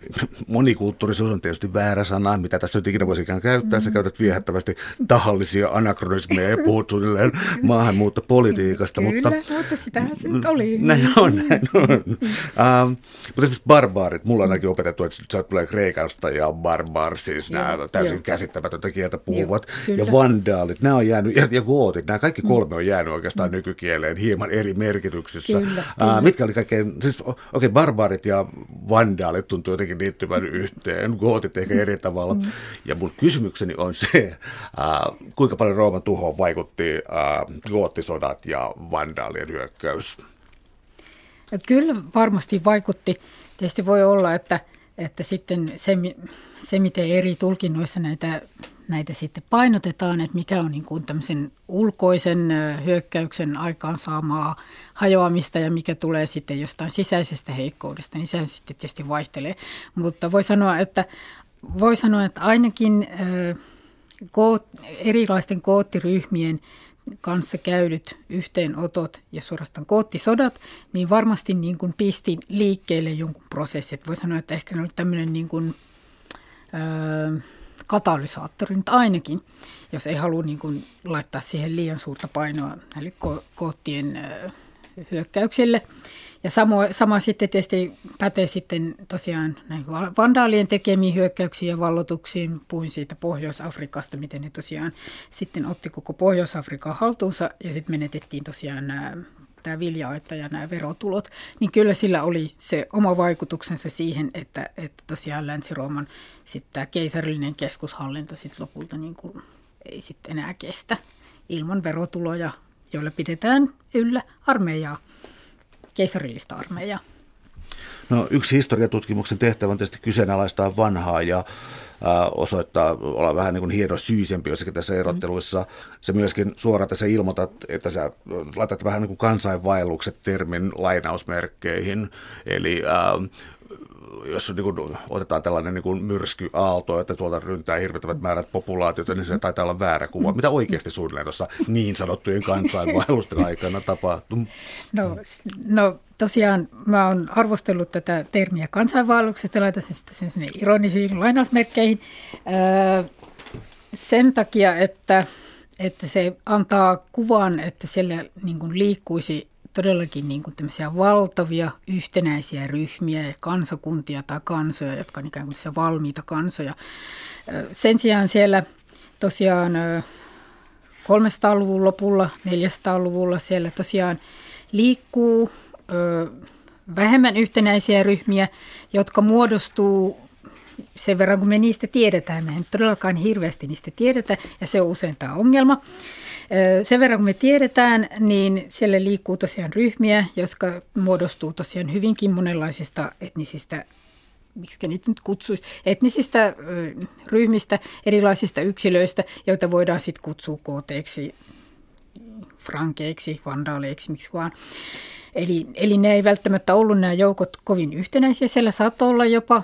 monikulttuurisuus on tietysti väärä sana, mitä tässä nyt ikinä voisi ikään käyttää. Mm. Sä käytät viehättävästi tahallisia anakronismeja ja puhut suunnilleen maahanmuuttopolitiikasta. Kyllä, mutta, mutta sitähän se nyt oli. Näin on, näin on. Mm. Uh, mutta esimerkiksi barbaarit, mulla on ainakin opetettu, että sä tulee Kreikasta ja barbar, siis nämä täysin käsittämätöntä kieltä puhuvat Joo, ja vandaalit, nämä on jäänyt, ja, ja gootit, nämä kaikki kolme on jäänyt oikeastaan mm. nykykieleen hieman eri merkityksissä. Kyllä, kyllä. Mitkä oli kaikkein, siis okei, okay, barbaarit ja vandaalit tuntuu jotenkin liittyvän yhteen, gootit ehkä eri tavalla. Mm. Ja mun kysymykseni on se, uh, kuinka paljon Rooman tuhoon vaikutti uh, goottisodat ja vandaalien hyökkäys? Kyllä varmasti vaikutti. Tietysti voi olla, että, että sitten se, se, miten eri tulkinnoissa näitä näitä sitten painotetaan, että mikä on niin kuin tämmöisen ulkoisen hyökkäyksen aikaansaamaa hajoamista ja mikä tulee sitten jostain sisäisestä heikkoudesta, niin se sitten tietysti vaihtelee. Mutta voi sanoa, että, voi sanoa, että ainakin erilaisten koottiryhmien kanssa käydyt yhteenotot ja suorastaan koottisodat, niin varmasti niin kuin pisti liikkeelle jonkun prosessin. Voi sanoa, että ehkä ne oli tämmöinen niin kuin, öö, katalysaattori nyt ainakin, jos ei halua niin kuin laittaa siihen liian suurta painoa näille ko- koottien hyökkäyksille. Ja samo, sama sitten tietysti pätee sitten tosiaan näihin vandaalien tekemiin hyökkäyksiin ja vallotuksiin. Puhuin siitä Pohjois-Afrikasta, miten ne tosiaan sitten otti koko Pohjois-Afrikan haltuunsa ja sitten menetettiin tosiaan nämä tämä vilja ja nämä verotulot, niin kyllä sillä oli se oma vaikutuksensa siihen, että, että tosiaan Länsi-Rooman sitten tämä keisarillinen keskushallinto sitten lopulta niin kuin ei sitten enää kestä ilman verotuloja, joilla pidetään yllä armeijaa, keisarillista armeijaa. No, yksi historiatutkimuksen tehtävä on tietysti kyseenalaistaa vanhaa ja osoittaa olla vähän niin kuin hienosyisempi jossakin tässä erotteluissa. Se myöskin suoraan tässä ilmoitat, että sä laitat vähän niin kuin kansainvaellukset termin lainausmerkkeihin. Eli jos niin kuin, otetaan tällainen niin kuin myrskyaalto, että tuolta ryntää hirvittävät määrät populaatiota, niin se taitaa olla väärä kuva. Mitä oikeasti suunnilleen tuossa niin sanottujen kansainvaellusten aikana tapahtuu? No, no tosiaan mä oon arvostellut tätä termiä kansainvaellukset ja laitan sen sinne ironisiin lainausmerkkeihin öö, sen takia, että, että se antaa kuvan, että siellä niin kuin liikkuisi todellakin niin kuin valtavia yhtenäisiä ryhmiä ja kansakuntia tai kansoja, jotka on ikään kuin valmiita kansoja. Sen sijaan siellä tosiaan 300-luvun lopulla, 400-luvulla siellä tosiaan liikkuu vähemmän yhtenäisiä ryhmiä, jotka muodostuu sen verran kun me niistä tiedetään, me ei todellakaan hirveästi niistä tiedetä ja se on usein tämä ongelma. Sen verran kun me tiedetään, niin siellä liikkuu tosiaan ryhmiä, jotka muodostuu tosiaan hyvinkin monenlaisista etnisistä miksi niitä nyt kutsuisi, etnisistä ryhmistä, erilaisista yksilöistä, joita voidaan sitten kutsua kooteeksi, frankeiksi, vandaaleiksi, miksi vaan. Eli, eli ne ei välttämättä ollut nämä joukot kovin yhtenäisiä. Siellä saattoi olla jopa,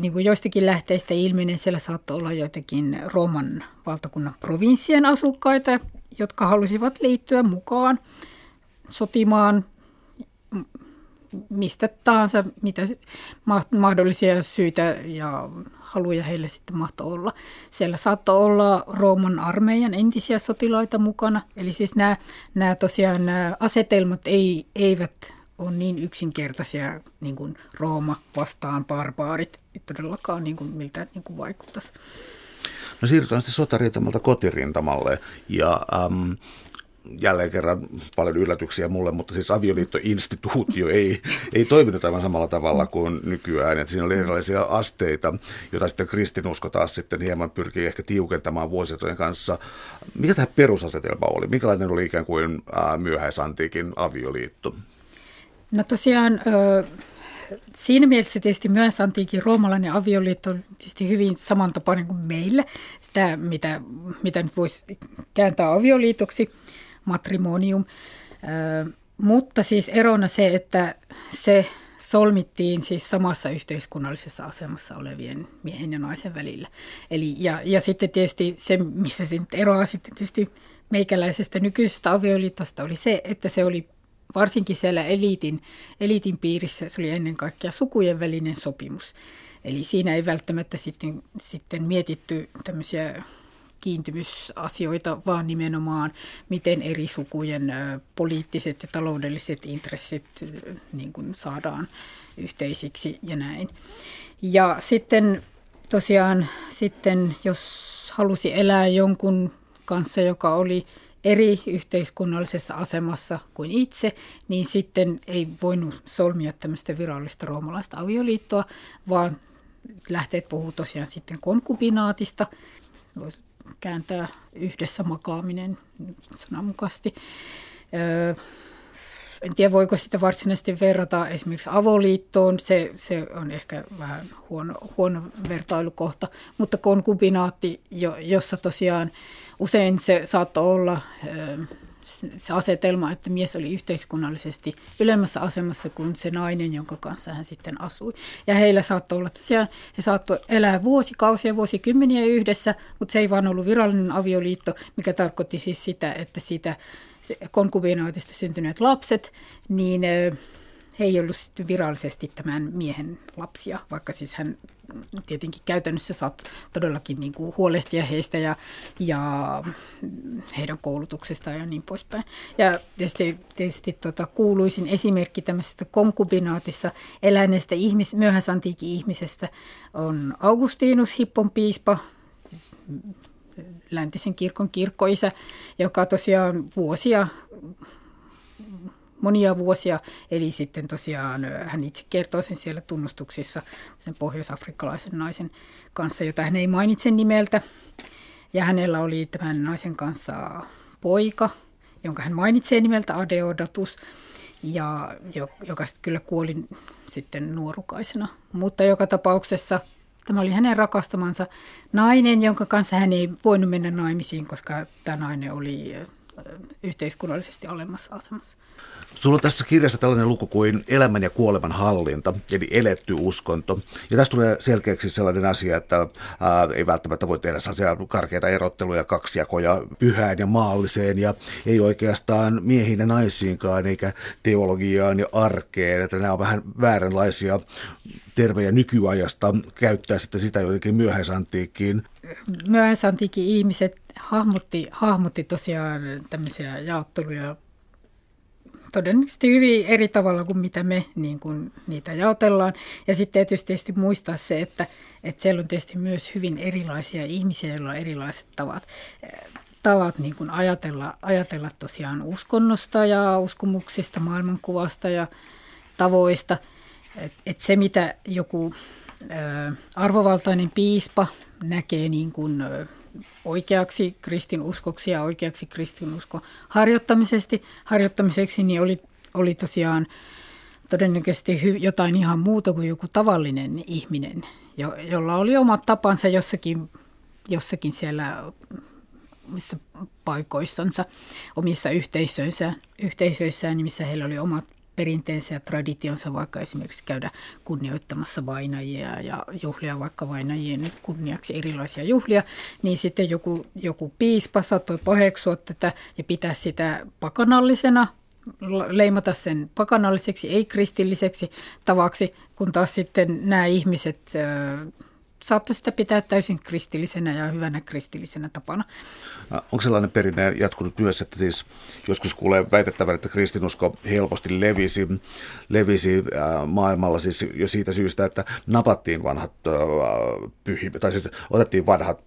niin kuin joistakin lähteistä ilmenee, siellä saattoi olla joitakin Rooman valtakunnan provinssien asukkaita, jotka halusivat liittyä mukaan sotimaan mistä tahansa, mitä mahdollisia syitä ja haluja heille sitten mahtoi olla. Siellä saattoi olla Rooman armeijan entisiä sotilaita mukana. Eli siis nämä, nämä tosiaan nämä asetelmat ei, eivät ole niin yksinkertaisia niin kuin Rooma vastaan barbaarit, ei todellakaan niin kuin miltä niin kuin vaikuttaisi. No siirrytään sitten sotarintamalle kotirintamalle ja ähm, jälleen kerran paljon yllätyksiä mulle, mutta siis avioliittoinstituutio ei, ei toiminut aivan samalla tavalla kuin nykyään. Että siinä oli erilaisia asteita, joita sitten kristinusko taas sitten hieman pyrkii ehkä tiukentamaan vuositojen kanssa. Mikä tämä perusasetelma oli? Mikälainen oli ikään kuin myöhäisantiikin avioliitto? No tosiaan siinä mielessä tietysti myös antiikin roomalainen avioliitto on tietysti hyvin samantapainen kuin meillä. Sitä, mitä, mitä nyt voisi kääntää avioliitoksi matrimonium. Mutta siis erona se, että se solmittiin siis samassa yhteiskunnallisessa asemassa olevien miehen ja naisen välillä. Eli, ja, ja sitten tietysti se, missä se nyt eroaa sitten tietysti meikäläisestä nykyisestä avioliitosta, oli se, että se oli varsinkin siellä eliitin, eliitin piirissä, se oli ennen kaikkea sukujen välinen sopimus. Eli siinä ei välttämättä sitten, sitten mietitty tämmöisiä kiintymysasioita, vaan nimenomaan miten eri sukujen poliittiset ja taloudelliset intressit niin kuin saadaan yhteisiksi ja näin. Ja sitten tosiaan sitten, jos halusi elää jonkun kanssa, joka oli eri yhteiskunnallisessa asemassa kuin itse, niin sitten ei voinut solmia tämmöistä virallista roomalaista avioliittoa, vaan lähteet puhuu tosiaan sitten konkubinaatista, kääntää yhdessä makaaminen sananmukaisesti. Öö, en tiedä, voiko sitä varsinaisesti verrata esimerkiksi avoliittoon, se, se on ehkä vähän huono, huono vertailukohta, mutta konkubinaatti, jo, jossa tosiaan usein se saattoi olla se asetelma, että mies oli yhteiskunnallisesti ylemmässä asemassa kuin se nainen, jonka kanssa hän sitten asui. Ja heillä saattoi olla tosiaan, he saattoi elää vuosikausia, vuosikymmeniä yhdessä, mutta se ei vaan ollut virallinen avioliitto, mikä tarkoitti siis sitä, että siitä konkubinaatista syntyneet lapset, niin he ei ollut sitten virallisesti tämän miehen lapsia, vaikka siis hän tietenkin käytännössä saat todellakin niin kuin huolehtia heistä ja, ja heidän koulutuksestaan ja niin poispäin. Ja tietysti, tietysti tota, kuuluisin esimerkki tämmöisestä konkubinaatissa eläneestä ihmis, myöhäisantiikin ihmisestä on Augustinus, Hippon piispa, siis läntisen kirkon kirkkoisä, joka tosiaan vuosia monia vuosia. Eli sitten tosiaan hän itse kertoo sen siellä tunnustuksissa sen pohjoisafrikkalaisen naisen kanssa, jota hän ei mainitse nimeltä. Ja hänellä oli tämän naisen kanssa poika, jonka hän mainitsee nimeltä Adeodatus, ja joka sitten kyllä kuoli sitten nuorukaisena. Mutta joka tapauksessa tämä oli hänen rakastamansa nainen, jonka kanssa hän ei voinut mennä naimisiin, koska tämä nainen oli yhteiskunnallisesti alemmassa asemassa. Sulla on tässä kirjassa tällainen luku kuin elämän ja kuoleman hallinta, eli eletty uskonto. Ja tässä tulee selkeäksi sellainen asia, että ää, ei välttämättä voi tehdä sellaisia karkeita erotteluja, kaksijakoja pyhään ja maalliseen, ja ei oikeastaan miehiin ja naisiinkaan, eikä teologiaan ja arkeen, että nämä on vähän vääränlaisia termejä nykyajasta käyttää sitten sitä jotenkin myöhäisantiikkiin. Myöhäisantiikin ihmiset hahmotti, hahmotti tosiaan tämmöisiä jaotteluja todennäköisesti hyvin eri tavalla kuin mitä me niin kuin niitä jaotellaan. Ja sitten tietysti, tietysti muistaa se, että, että siellä on tietysti myös hyvin erilaisia ihmisiä, joilla on erilaiset tavat, tavat niin kuin ajatella, ajatella tosiaan uskonnosta ja uskomuksista, maailmankuvasta ja tavoista. Et, et se, mitä joku arvovaltainen piispa näkee niin kuin oikeaksi kristinuskoksi ja oikeaksi kristinuskon harjoittamisesti, harjoittamiseksi, niin oli, oli tosiaan todennäköisesti jotain ihan muuta kuin joku tavallinen ihminen, jo, jolla oli omat tapansa jossakin, jossakin siellä omissa paikoissansa, omissa yhteisöissään, yhteisöissään, missä heillä oli omat perinteensä ja traditionsa, vaikka esimerkiksi käydä kunnioittamassa vainajia ja juhlia vaikka vainajien kunniaksi erilaisia juhlia, niin sitten joku, joku piispa saattoi paheksua tätä ja pitää sitä pakanallisena, leimata sen pakanalliseksi, ei-kristilliseksi tavaksi, kun taas sitten nämä ihmiset saattoi sitä pitää täysin kristillisenä ja hyvänä kristillisenä tapana. Onko sellainen perinne jatkunut myös, että siis joskus kuulee väitettävän, että kristinusko helposti levisi, levisi maailmalla siis jo siitä syystä, että napattiin vanhat pyhi, tai siis otettiin vanhat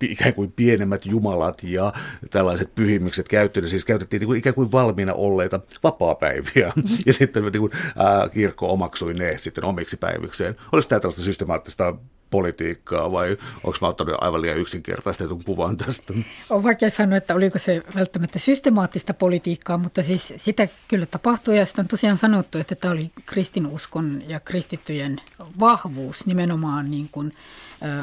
ikään kuin pienemmät jumalat ja tällaiset pyhimykset käyttöön. Siis käytettiin niin kuin ikään kuin valmiina olleita vapaapäiviä ja sitten niin kuin, ää, kirkko omaksui ne sitten omiksi päivikseen. Olisi tämä tällaista systemaattista politiikkaa vai onko mä ottanut aivan liian yksinkertaistetun kuvan tästä? On vaikea sanoa, että oliko se välttämättä systemaattista politiikkaa, mutta siis sitä kyllä tapahtui ja sitä on tosiaan sanottu, että tämä oli kristinuskon ja kristittyjen vahvuus nimenomaan niin kuin,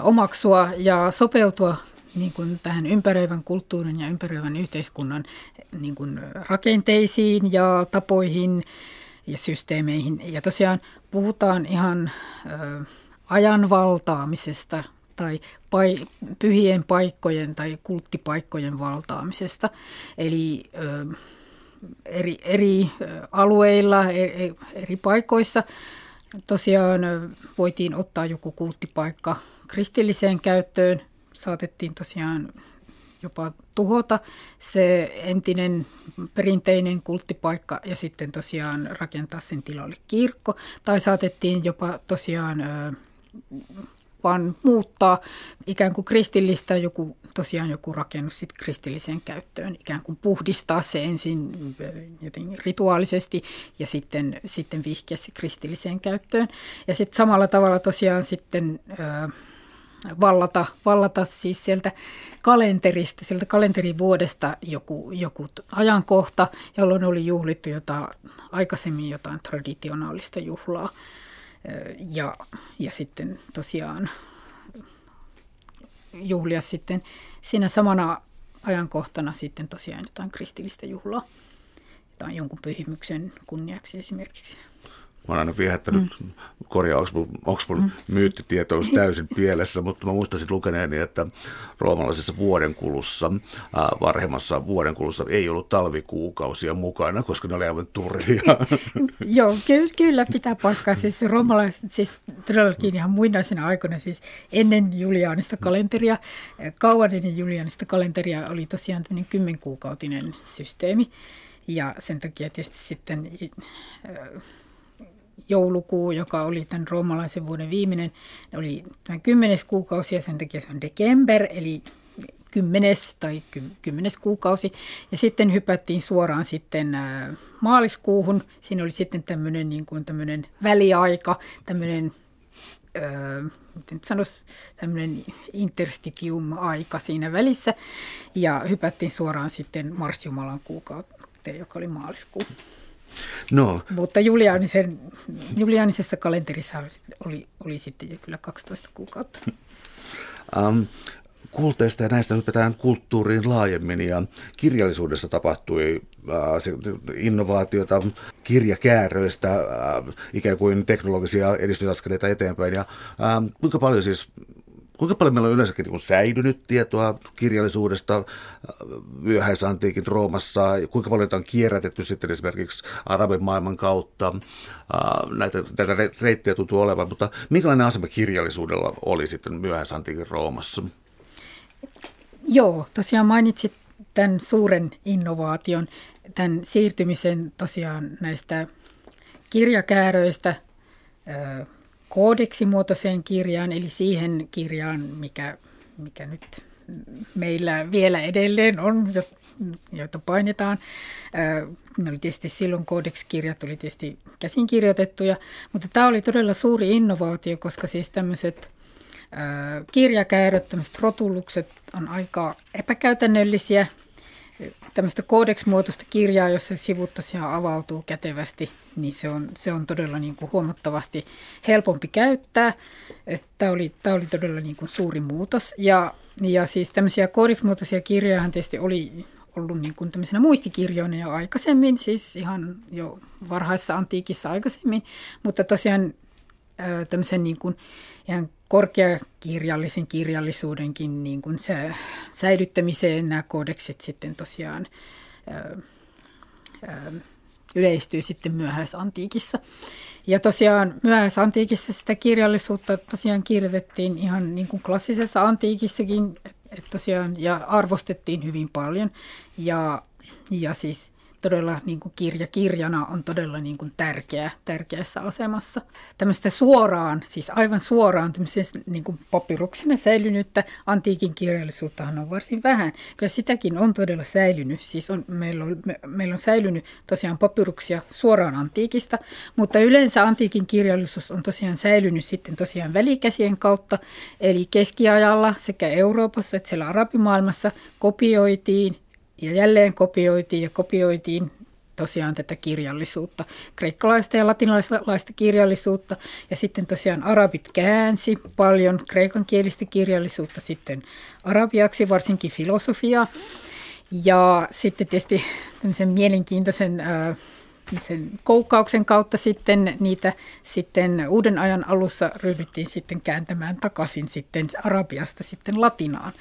omaksua ja sopeutua niin kuin tähän ympäröivän kulttuurin ja ympäröivän yhteiskunnan niin kuin rakenteisiin ja tapoihin ja systeemeihin. Ja tosiaan puhutaan ihan... Ö, ajan valtaamisesta tai pai, pyhien paikkojen tai kulttipaikkojen valtaamisesta. Eli ö, eri, eri alueilla, eri, eri paikoissa tosiaan voitiin ottaa joku kulttipaikka kristilliseen käyttöön. Saatettiin tosiaan jopa tuhota se entinen perinteinen kulttipaikka ja sitten tosiaan rakentaa sen tilalle kirkko. Tai saatettiin jopa tosiaan vaan muuttaa ikään kuin kristillistä joku, tosiaan joku rakennus sit kristilliseen käyttöön, ikään kuin puhdistaa se ensin joten rituaalisesti ja sitten, sitten vihkiä se kristilliseen käyttöön. Ja sitten samalla tavalla tosiaan sitten ö, vallata, vallata siis sieltä kalenterista, sieltä kalenterivuodesta joku, joku ajankohta, jolloin oli juhlittu jotain, aikaisemmin jotain traditionaalista juhlaa. Ja, ja sitten tosiaan juhlia sitten siinä samana ajankohtana sitten tosiaan jotain kristillistä juhlaa, jotain jonkun pyhimyksen kunniaksi esimerkiksi. Mä oon aina viehättänyt, mm. korjaa, mun mm. myyttitietous täysin pielessä, mutta mä muistasin lukeneeni, että roomalaisessa vuodenkulussa, äh, varhemmassa vuodenkulussa ei ollut talvikuukausia mukana, koska ne oli aivan turhia. Joo, ky- kyllä pitää paikkaa. Siis roomalaiset, siis todellakin ihan muinaisena aikoina, siis ennen Julianista kalenteria, kauan ennen Julianista kalenteria oli tosiaan tämmöinen kymmenkuukautinen systeemi. Ja sen takia tietysti sitten joulukuu, joka oli tämän roomalaisen vuoden viimeinen, oli tämän kymmenes kuukausi ja sen takia se on December, eli kymmenes tai kymmenes kuukausi. Ja sitten hypättiin suoraan sitten maaliskuuhun. Siinä oli sitten tämmöinen, niin kuin tämmöinen väliaika, tämmöinen öö, miten sanoisi, tämmöinen interstitium-aika siinä välissä. Ja hypättiin suoraan sitten Marsjumalan kuukauteen, joka oli maaliskuu. No. Mutta Julianisen, Julianisessa kalenterissa oli, oli sitten jo kyllä 12 kuukautta. Um, kulteista ja näistä hypätään kulttuuriin laajemmin ja kirjallisuudessa tapahtui äh, innovaatiota kirjakääröistä, äh, ikään kuin teknologisia edistysaskeleita eteenpäin. Ja, äh, kuinka paljon siis Kuinka paljon meillä on yleensäkin niin säilynyt tietoa kirjallisuudesta äh, myöhäisantiikin Roomassa? Kuinka paljon on kierrätetty sitten esimerkiksi arabin maailman kautta? Äh, näitä, näitä reittejä tuntuu olevan, mutta minkälainen asema kirjallisuudella oli sitten myöhäisantiikin Roomassa? Joo, tosiaan mainitsit tämän suuren innovaation, tämän siirtymisen tosiaan näistä kirjakääröistä koodeksimuotoiseen kirjaan, eli siihen kirjaan, mikä, mikä nyt meillä vielä edelleen on, joita painetaan. Ne oli tietysti silloin Codex-kirjat oli tietysti käsinkirjoitettuja, mutta tämä oli todella suuri innovaatio, koska siis tämmöiset kirjakääröt, tämmöiset rotulukset on aika epäkäytännöllisiä. Tämmöistä koodeksmuotoista kirjaa, jossa sivut tosiaan avautuu kätevästi, niin se on, se on todella niin kuin huomattavasti helpompi käyttää. Tämä oli, tämä oli todella niin kuin suuri muutos. Ja, ja siis tämmöisiä koodeksmuotoisia kirjoja tietysti oli ollut niin kuin tämmöisenä muistikirjoina jo aikaisemmin, siis ihan jo varhaisessa antiikissa aikaisemmin, mutta tosiaan tämmöisen niin kuin ihan korkeakirjallisen kirjallisuudenkin niin kuin se, säilyttämiseen nämä kodeksit sitten tosiaan ää, ää, yleistyy sitten myöhäisantiikissa. Ja tosiaan myöhäisantiikissa sitä kirjallisuutta tosiaan kirjoitettiin ihan niin kuin klassisessa antiikissakin et tosiaan, ja arvostettiin hyvin paljon. Ja, ja siis todella niin kuin kirja kirjana on todella niin kuin tärkeä, tärkeässä asemassa. Tämmöistä suoraan, siis aivan suoraan tämmöisessä niin kuin papyruksena säilynyttä antiikin kirjallisuuttahan on varsin vähän. Kyllä sitäkin on todella säilynyt. Siis on, meillä, on, me, meillä on säilynyt tosiaan papyruksia suoraan antiikista, mutta yleensä antiikin kirjallisuus on tosiaan säilynyt sitten tosiaan välikäsien kautta, eli keskiajalla sekä Euroopassa että siellä arabimaailmassa kopioitiin ja jälleen kopioitiin ja kopioitiin tosiaan tätä kirjallisuutta, kreikkalaista ja latinalaista kirjallisuutta. Ja sitten tosiaan arabit käänsi paljon kreikankielistä kirjallisuutta sitten arabiaksi, varsinkin filosofiaa. Ja sitten tietysti tämmöisen mielenkiintoisen äh, sen koukkauksen kautta sitten niitä sitten uuden ajan alussa ryhdyttiin sitten kääntämään takaisin sitten arabiasta sitten latinaan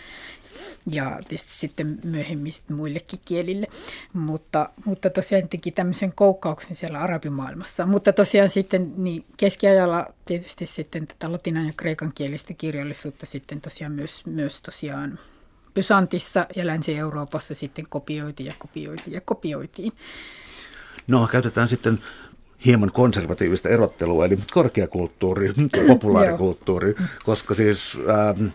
ja tietysti sitten myöhemmin sitten muillekin kielille. Mutta, mutta tosiaan teki tämmöisen koukkauksen siellä arabimaailmassa. Mutta tosiaan sitten niin keskiajalla tietysti sitten tätä latinan ja kreikan kielistä kirjallisuutta sitten tosiaan myös, myös tosiaan Pysantissa ja Länsi-Euroopassa sitten kopioitiin ja kopioitiin ja kopioitiin. No, käytetään sitten hieman konservatiivista erottelua, eli korkeakulttuuri, populaarikulttuuri, koska siis ähm,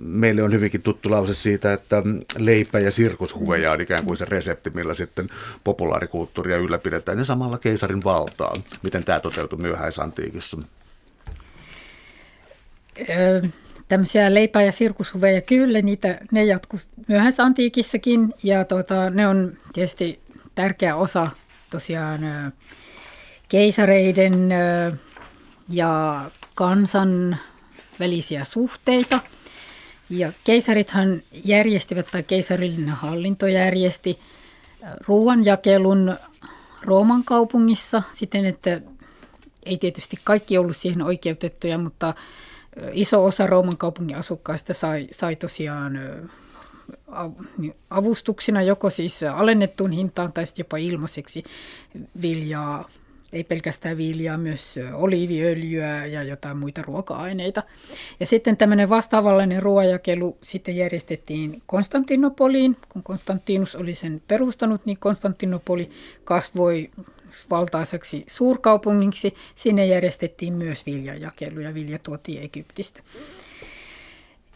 meille on hyvinkin tuttu lause siitä, että leipä ja sirkushuveja on ikään kuin se resepti, millä sitten populaarikulttuuria ylläpidetään ja samalla keisarin valtaa. Miten tämä toteutui myöhäisantiikissa? tämmöisiä leipä- ja sirkushuveja, kyllä, niitä, ne jatkuu myöhäisantiikissakin ja tuota, ne on tietysti tärkeä osa tosiaan keisareiden ja kansan välisiä suhteita – ja keisarithan järjestivät, tai keisarillinen hallinto järjesti ruoanjakelun Rooman kaupungissa siten, että ei tietysti kaikki ollut siihen oikeutettuja, mutta iso osa Rooman kaupungin asukkaista sai, sai tosiaan niin avustuksina joko siis alennettuun hintaan tai sitten jopa ilmaiseksi viljaa ei pelkästään viljaa, myös oliiviöljyä ja jotain muita ruoka-aineita. Ja sitten tämmöinen vastaavallinen ruoajakelu sitten järjestettiin Konstantinopoliin. Kun Konstantinus oli sen perustanut, niin Konstantinopoli kasvoi valtaiseksi suurkaupungiksi. Sinne järjestettiin myös viljajakelu ja vilja tuotiin Egyptistä.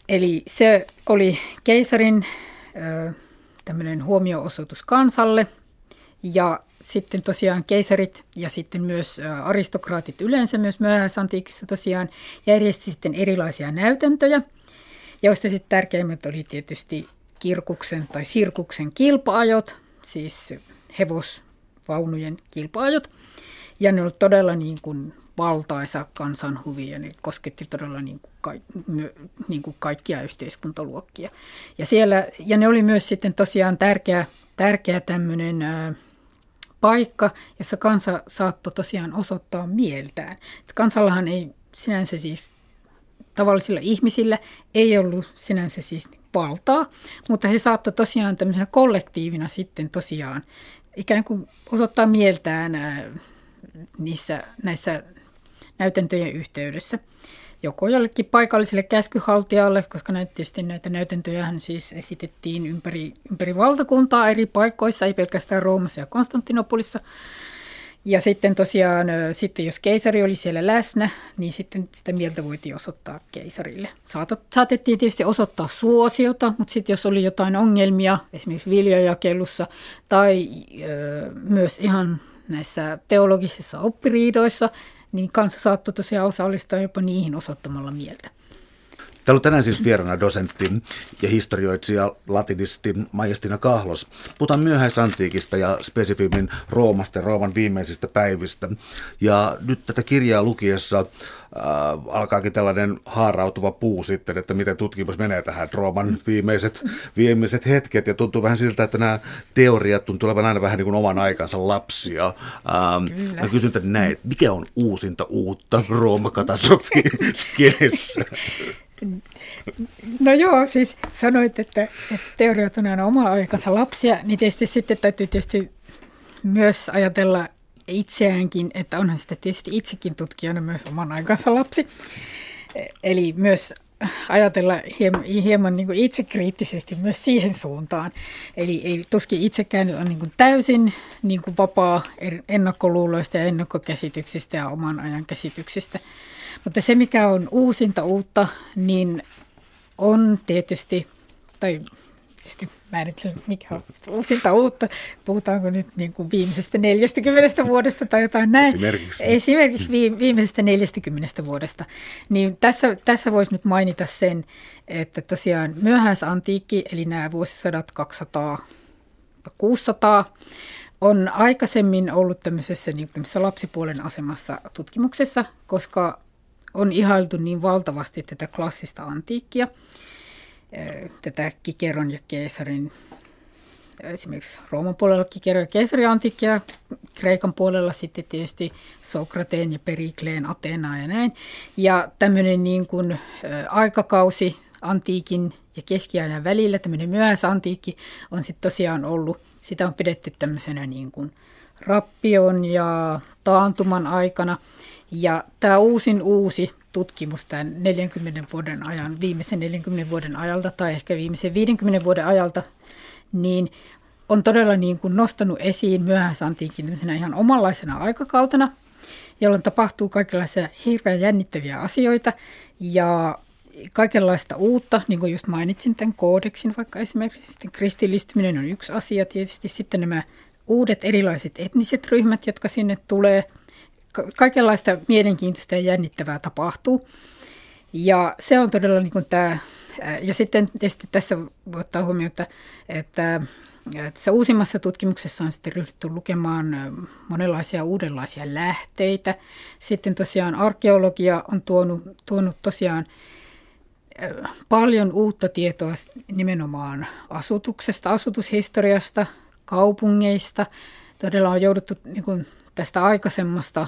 Eli se oli keisarin tämmöinen huomioosoitus kansalle ja sitten tosiaan keisarit ja sitten myös aristokraatit yleensä myös myöhäisantiikissa tosiaan järjesti sitten erilaisia näytäntöjä, joista sitten tärkeimmät oli tietysti kirkuksen tai sirkuksen kilpaajot, siis hevosvaunujen kilpaajot. Ja ne olivat todella niin kuin valtaisa kansanhuvi ja ne kosketti todella niin kuin, ka, niin kuin kaikkia yhteiskuntaluokkia. Ja, siellä, ja ne oli myös sitten tosiaan tärkeä, tärkeä tämmöinen paikka, jossa kansa saattoi tosiaan osoittaa mieltään. Et kansallahan ei sinänsä siis tavallisilla ihmisillä ei ollut sinänsä siis valtaa, mutta he saattoi tosiaan tämmöisenä kollektiivina sitten tosiaan ikään kuin osoittaa mieltään niissä, näissä näytäntöjen yhteydessä joko jollekin paikalliselle käskyhaltijalle, koska näitä, tietysti näitä näytäntöjä siis esitettiin ympäri, ympäri valtakuntaa eri paikoissa, ei pelkästään Roomassa ja Konstantinopolissa. Ja sitten tosiaan, sitten jos keisari oli siellä läsnä, niin sitten sitä mieltä voitiin osoittaa keisarille. Saatettiin tietysti osoittaa suosiota, mutta sitten jos oli jotain ongelmia, esimerkiksi viljajakelussa tai ö, myös ihan näissä teologisissa oppiriidoissa, niin kansa saattoi tosiaan osallistua jopa niihin osoittamalla mieltä. Täällä on tänään siis vieraana dosentti ja historioitsija latinisti Majestina Kahlos. Puhutaan myöhäisantiikista ja spesifimmin Roomasta ja Rooman viimeisistä päivistä. Ja nyt tätä kirjaa lukiessa alkaakin tällainen haarautuva puu sitten, että miten tutkimus menee tähän Rooman viimeiset, viimeiset hetket. Ja tuntuu vähän siltä, että nämä teoriat tuntuu olevan aina vähän niin kuin oman aikansa lapsia. Ähm, mä kysyn näin, mikä on uusinta uutta Rooma-katastrofin skenessä? No joo, siis sanoit, että, että teoriat on aina oma aikansa lapsia, niin tietysti sitten täytyy tietysti myös ajatella itseäänkin, että onhan sitä tietysti itsekin tutkijana myös oman aikansa lapsi. Eli myös ajatella hieman, hieman niin kuin itsekriittisesti myös siihen suuntaan. Eli ei tuskin itsekään on niin kuin täysin niin kuin vapaa ennakkoluuloista ja ennakkokäsityksistä ja oman ajan käsityksistä. Mutta se, mikä on uusinta uutta, niin on tietysti, tai tietysti määritellä, mikä on uusinta uutta. Puhutaanko nyt niin kuin viimeisestä 40 vuodesta tai jotain näin. Esimerkiksi. Esimerkiksi viimeisestä 40 vuodesta. Niin tässä, tässä voisi nyt mainita sen, että tosiaan myöhäisantiikki, eli nämä vuosisadat 200 600, on aikaisemmin ollut tämmöisessä, niin tämmöisessä lapsipuolen asemassa tutkimuksessa, koska on ihailtu niin valtavasti tätä klassista antiikkia, tätä Kikeron ja Keesarin, esimerkiksi Rooman puolella Kikeron ja Keesarin antiikkia, Kreikan puolella sitten tietysti Sokrateen ja Perikleen Ateenaa ja näin. Ja tämmöinen niin kuin aikakausi antiikin ja keskiajan välillä, tämmöinen myöhäisantiikki on sitten tosiaan ollut, sitä on pidetty tämmöisenä niin kuin rappion ja taantuman aikana – ja tämä uusin uusi tutkimus tämän 40 vuoden ajan, viimeisen 40 vuoden ajalta tai ehkä viimeisen 50 vuoden ajalta, niin on todella niin kuin nostanut esiin myöhäisantiinkin ihan omanlaisena aikakautena, jolloin tapahtuu kaikenlaisia hirveän jännittäviä asioita ja kaikenlaista uutta, niin kuin just mainitsin tämän koodeksin, vaikka esimerkiksi sitten kristillistyminen on yksi asia, tietysti sitten nämä uudet erilaiset etniset ryhmät, jotka sinne tulee – kaikenlaista mielenkiintoista ja jännittävää tapahtuu. Ja se on todella niin kuin tämä, ja sitten tietysti tässä ottaa huomioon, että, että tässä uusimmassa tutkimuksessa on sitten ryhdytty lukemaan monenlaisia uudenlaisia lähteitä. Sitten tosiaan arkeologia on tuonut, tuonut tosiaan paljon uutta tietoa nimenomaan asutuksesta, asutushistoriasta, kaupungeista. Todella on jouduttu niin kuin tästä aikaisemmasta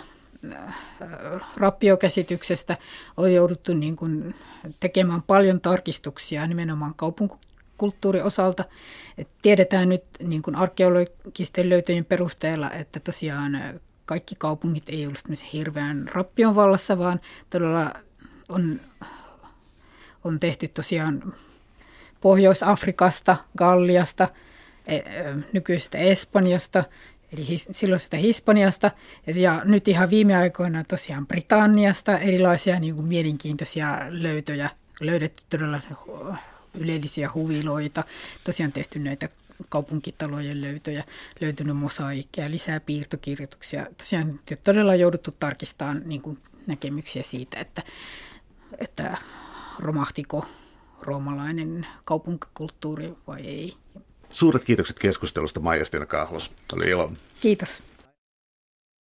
rappiokäsityksestä on jouduttu niin kuin tekemään paljon tarkistuksia nimenomaan kaupunkikulttuurin osalta. Et tiedetään nyt niin kuin arkeologisten löytöjen perusteella, että tosiaan kaikki kaupungit ei ollut hirveän rappion vallassa, vaan todella on, on tehty tosiaan Pohjois-Afrikasta, Galliasta, e, nykyisestä Espanjasta eli his, silloisesta Hispaniasta ja nyt ihan viime aikoina tosiaan Britanniasta erilaisia niin kuin mielenkiintoisia löytöjä, löydetty todella yleellisiä huviloita, tosiaan tehty näitä kaupunkitalojen löytöjä, löytynyt mosaikkeja, lisää piirtokirjoituksia. Tosiaan todella jouduttu tarkistamaan niin kuin näkemyksiä siitä, että, että romahtiko roomalainen kaupunkikulttuuri vai ei. Suuret kiitokset keskustelusta Maija Kahlos. Oli ilo. Kiitos.